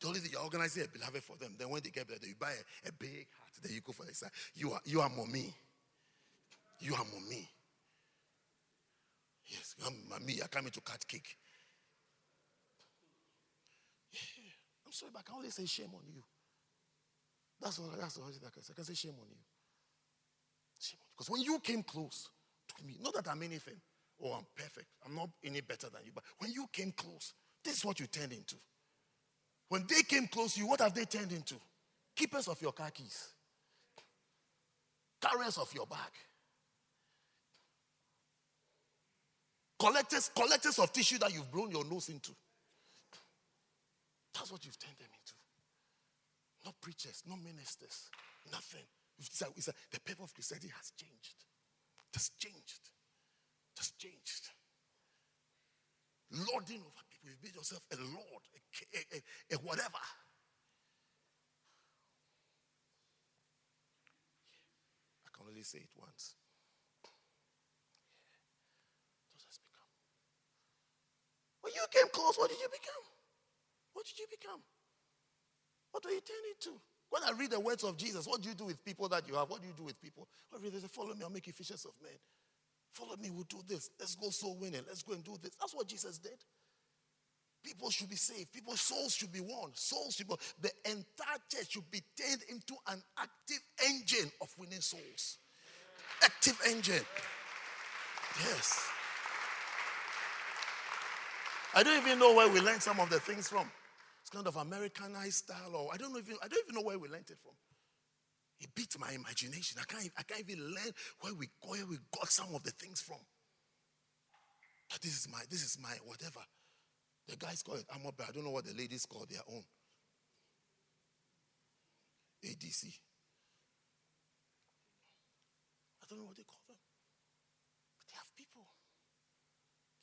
The only thing you're organizing a beloved for them. Then when they get there, you buy a, a big hat. Then you go for the side. You are you are mommy. You are mommy. Yes, I'm mommy. I come to cut cake. Yeah, I'm sorry, but I can only say shame on you. That's all. That's all I can say. I can say shame on you. Because when you came close to me, not that I'm anything, or oh, I'm perfect, I'm not any better than you, but when you came close, this is what you turned into. When they came close to you, what have they turned into? Keepers of your car keys, carriers of your bag, collectors, collectors of tissue that you've blown your nose into. That's what you've turned them into. Not preachers, not ministers, nothing. It's a, it's a, the paper of Christianity has changed. Just changed. Just changed. Lording over people. You've made yourself a lord, a, a, a, whatever. I can only say it once. When you came close, what did you become? What did you become? What do you turn into? When I read the words of Jesus, what do you do with people that you have? What do you do with people? Read, they say, Follow me, I'll make you fishers of men. Follow me, we'll do this. Let's go soul winning. Let's go and do this. That's what Jesus did. People should be saved. People's souls should be won. Souls should be The entire church should be turned into an active engine of winning souls. Active engine. Yes. I don't even know where we learned some of the things from kind of Americanized style, or I don't know even I don't even know where we learned it from. It beat my imagination. I can't, I can't even learn where we where we got some of the things from. But this is my this is my whatever. The guys call it armor I don't know what the ladies call their own. ADC. I don't know what they call them. But they have people.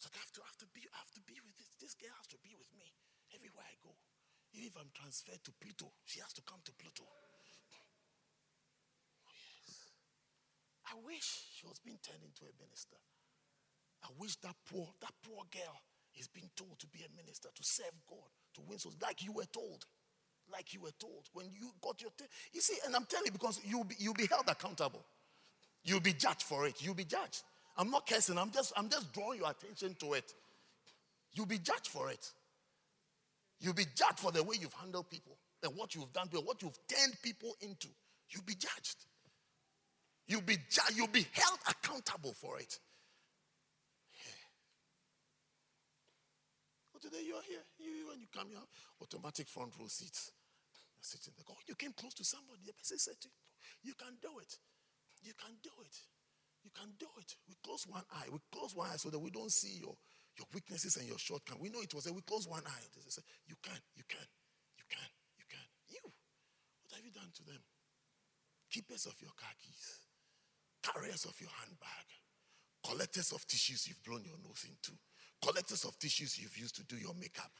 So I have to, have to be, I have to be with this. This girl has to be with me everywhere I go. If I'm transferred to Pluto, she has to come to Pluto. Oh, yes. I wish she was being turned into a minister. I wish that poor, that poor girl is being told to be a minister, to serve God, to win souls, like you were told. Like you were told. When you got your you see, and I'm telling you because you'll be, you'll be held accountable. You'll be judged for it. You'll be judged. I'm not cursing, I'm just I'm just drawing your attention to it. You'll be judged for it. You'll be judged for the way you've handled people and what you've done, what you've turned people into. You'll be judged. You'll be ju- you'll be held accountable for it. Yeah. Well, today you're here. You, when you come here, automatic front row seats. You're sitting there. Oh, you came close to somebody. The person said to you, you can do it. You can do it. You can do it. We close one eye. We close one eye so that we don't see your your weaknesses and your shortcomings. We know it was a we close one eye. They say, You can, you can, you can, you can. You. What have you done to them? Keepers of your car keys, carriers of your handbag, collectors of tissues you've blown your nose into, collectors of tissues you've used to do your makeup,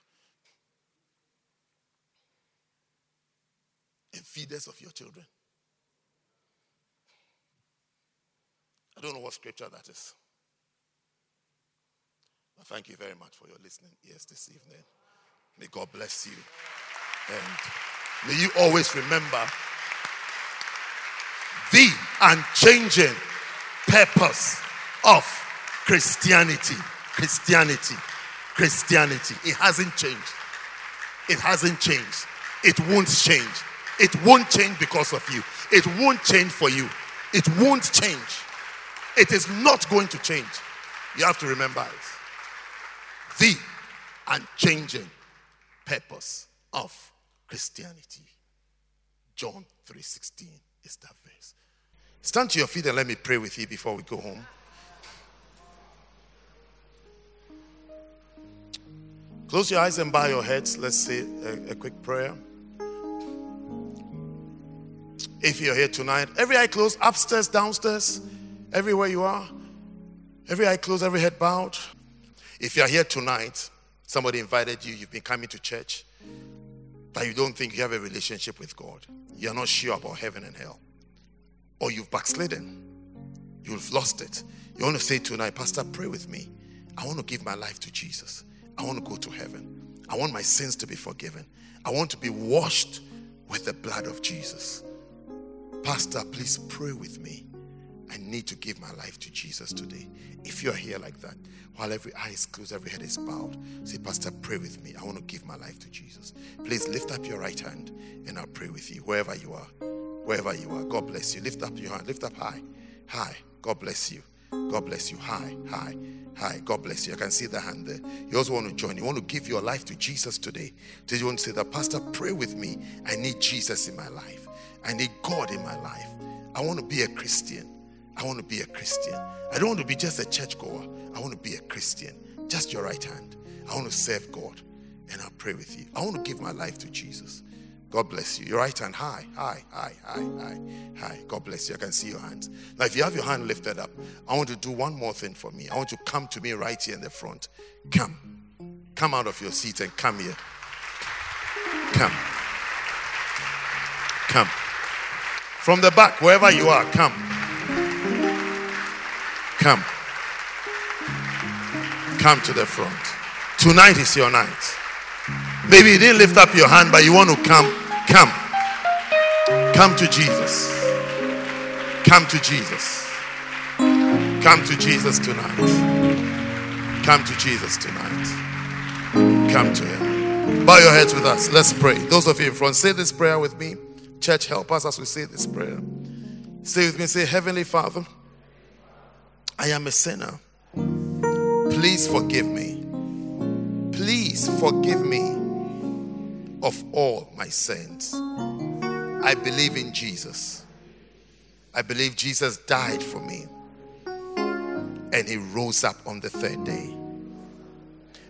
and feeders of your children. I don't know what scripture that is. Thank you very much for your listening ears this evening. May God bless you. And May you always remember the unchanging purpose of Christianity. Christianity. Christianity. It hasn't changed. It hasn't changed. It won't change. It won't change because of you. It won't change for you. It won't change. It is not going to change. You have to remember it. The unchanging purpose of Christianity. John 3:16 is that verse. Stand to your feet and let me pray with you before we go home. Close your eyes and bow your heads. Let's say a, a quick prayer. If you're here tonight, every eye closed, upstairs, downstairs, everywhere you are, every eye closed, every head bowed. If you're here tonight, somebody invited you, you've been coming to church, but you don't think you have a relationship with God. You're not sure about heaven and hell. Or you've backslidden. You've lost it. You want to say tonight, Pastor, pray with me. I want to give my life to Jesus. I want to go to heaven. I want my sins to be forgiven. I want to be washed with the blood of Jesus. Pastor, please pray with me. I need to give my life to Jesus today. If you're here like that, while every eye is closed, every head is bowed, say, Pastor, pray with me. I want to give my life to Jesus. Please lift up your right hand and I'll pray with you, wherever you are. Wherever you are. God bless you. Lift up your hand. Lift up high. High. God bless you. God bless you. High. High. Hi, God bless you. I can see the hand there. You also want to join. You want to give your life to Jesus today. Do you want to say that, Pastor, pray with me? I need Jesus in my life. I need God in my life. I want to be a Christian. I want to be a Christian. I don't want to be just a churchgoer. I want to be a Christian. Just your right hand. I want to serve God and I'll pray with you. I want to give my life to Jesus. God bless you. Your right hand high, high, high, high, high, high. God bless you. I can see your hands. Now, if you have your hand lifted up, I want to do one more thing for me. I want you to come to me right here in the front. Come. Come out of your seat and come here. Come. Come. From the back, wherever you are, come. Come. Come to the front. Tonight is your night. Maybe you didn't lift up your hand, but you want to come. Come. Come to Jesus. Come to Jesus. Come to Jesus tonight. Come to Jesus tonight. Come to Him. Bow your heads with us. Let's pray. Those of you in front, say this prayer with me. Church, help us as we say this prayer. Say with me, say, Heavenly Father, I am a sinner. Please forgive me. Please forgive me of all my sins. I believe in Jesus. I believe Jesus died for me and he rose up on the third day.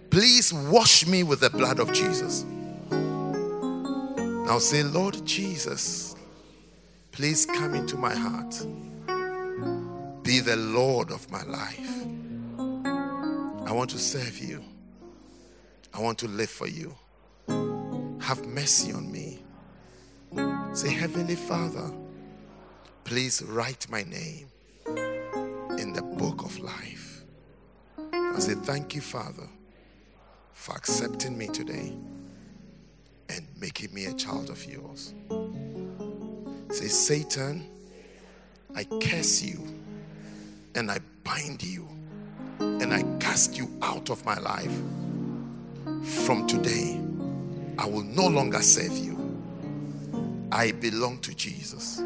Please wash me with the blood of Jesus. Now say, Lord Jesus, please come into my heart. Be the Lord of my life. I want to serve you. I want to live for you. Have mercy on me. Say, Heavenly Father, please write my name in the book of life. I say, Thank you, Father, for accepting me today and making me a child of yours. Say, Satan, I curse you and I bind you and I cast you out of my life. From today, I will no longer serve you. I belong to Jesus.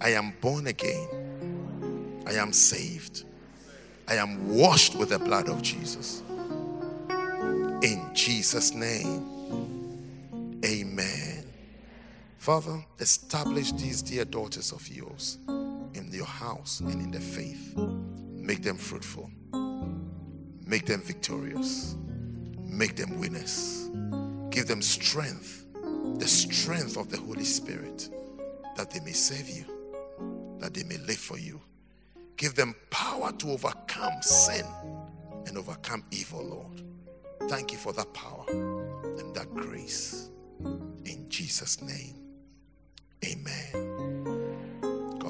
I am born again. I am saved. I am washed with the blood of Jesus. In Jesus' name, amen. Father, establish these dear daughters of yours in your house and in the faith. Make them fruitful, make them victorious, make them winners. Give them strength, the strength of the Holy Spirit, that they may serve you, that they may live for you. Give them power to overcome sin and overcome evil, Lord. Thank you for that power and that grace. In Jesus' name, amen.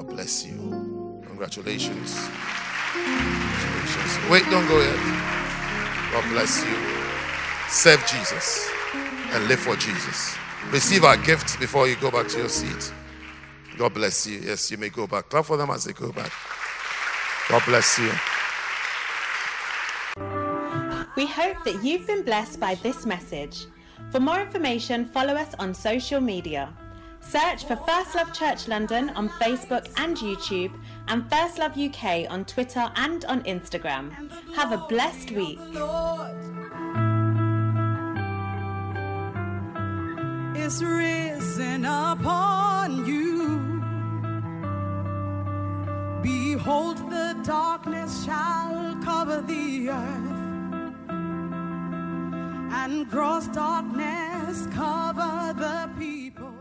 God bless you. Congratulations. Congratulations. Wait, don't go yet. God bless you. Serve Jesus and live for Jesus. receive our gifts before you go back to your seat. God bless you. Yes, you may go back. Clap for them as they go back. God bless you. We hope that you've been blessed by this message. For more information, follow us on social media. Search for First Love Church London on Facebook and YouTube, and First Love UK on Twitter and on Instagram. Have a blessed week. Is risen upon you. Behold, the darkness shall cover the earth, and gross darkness cover the people.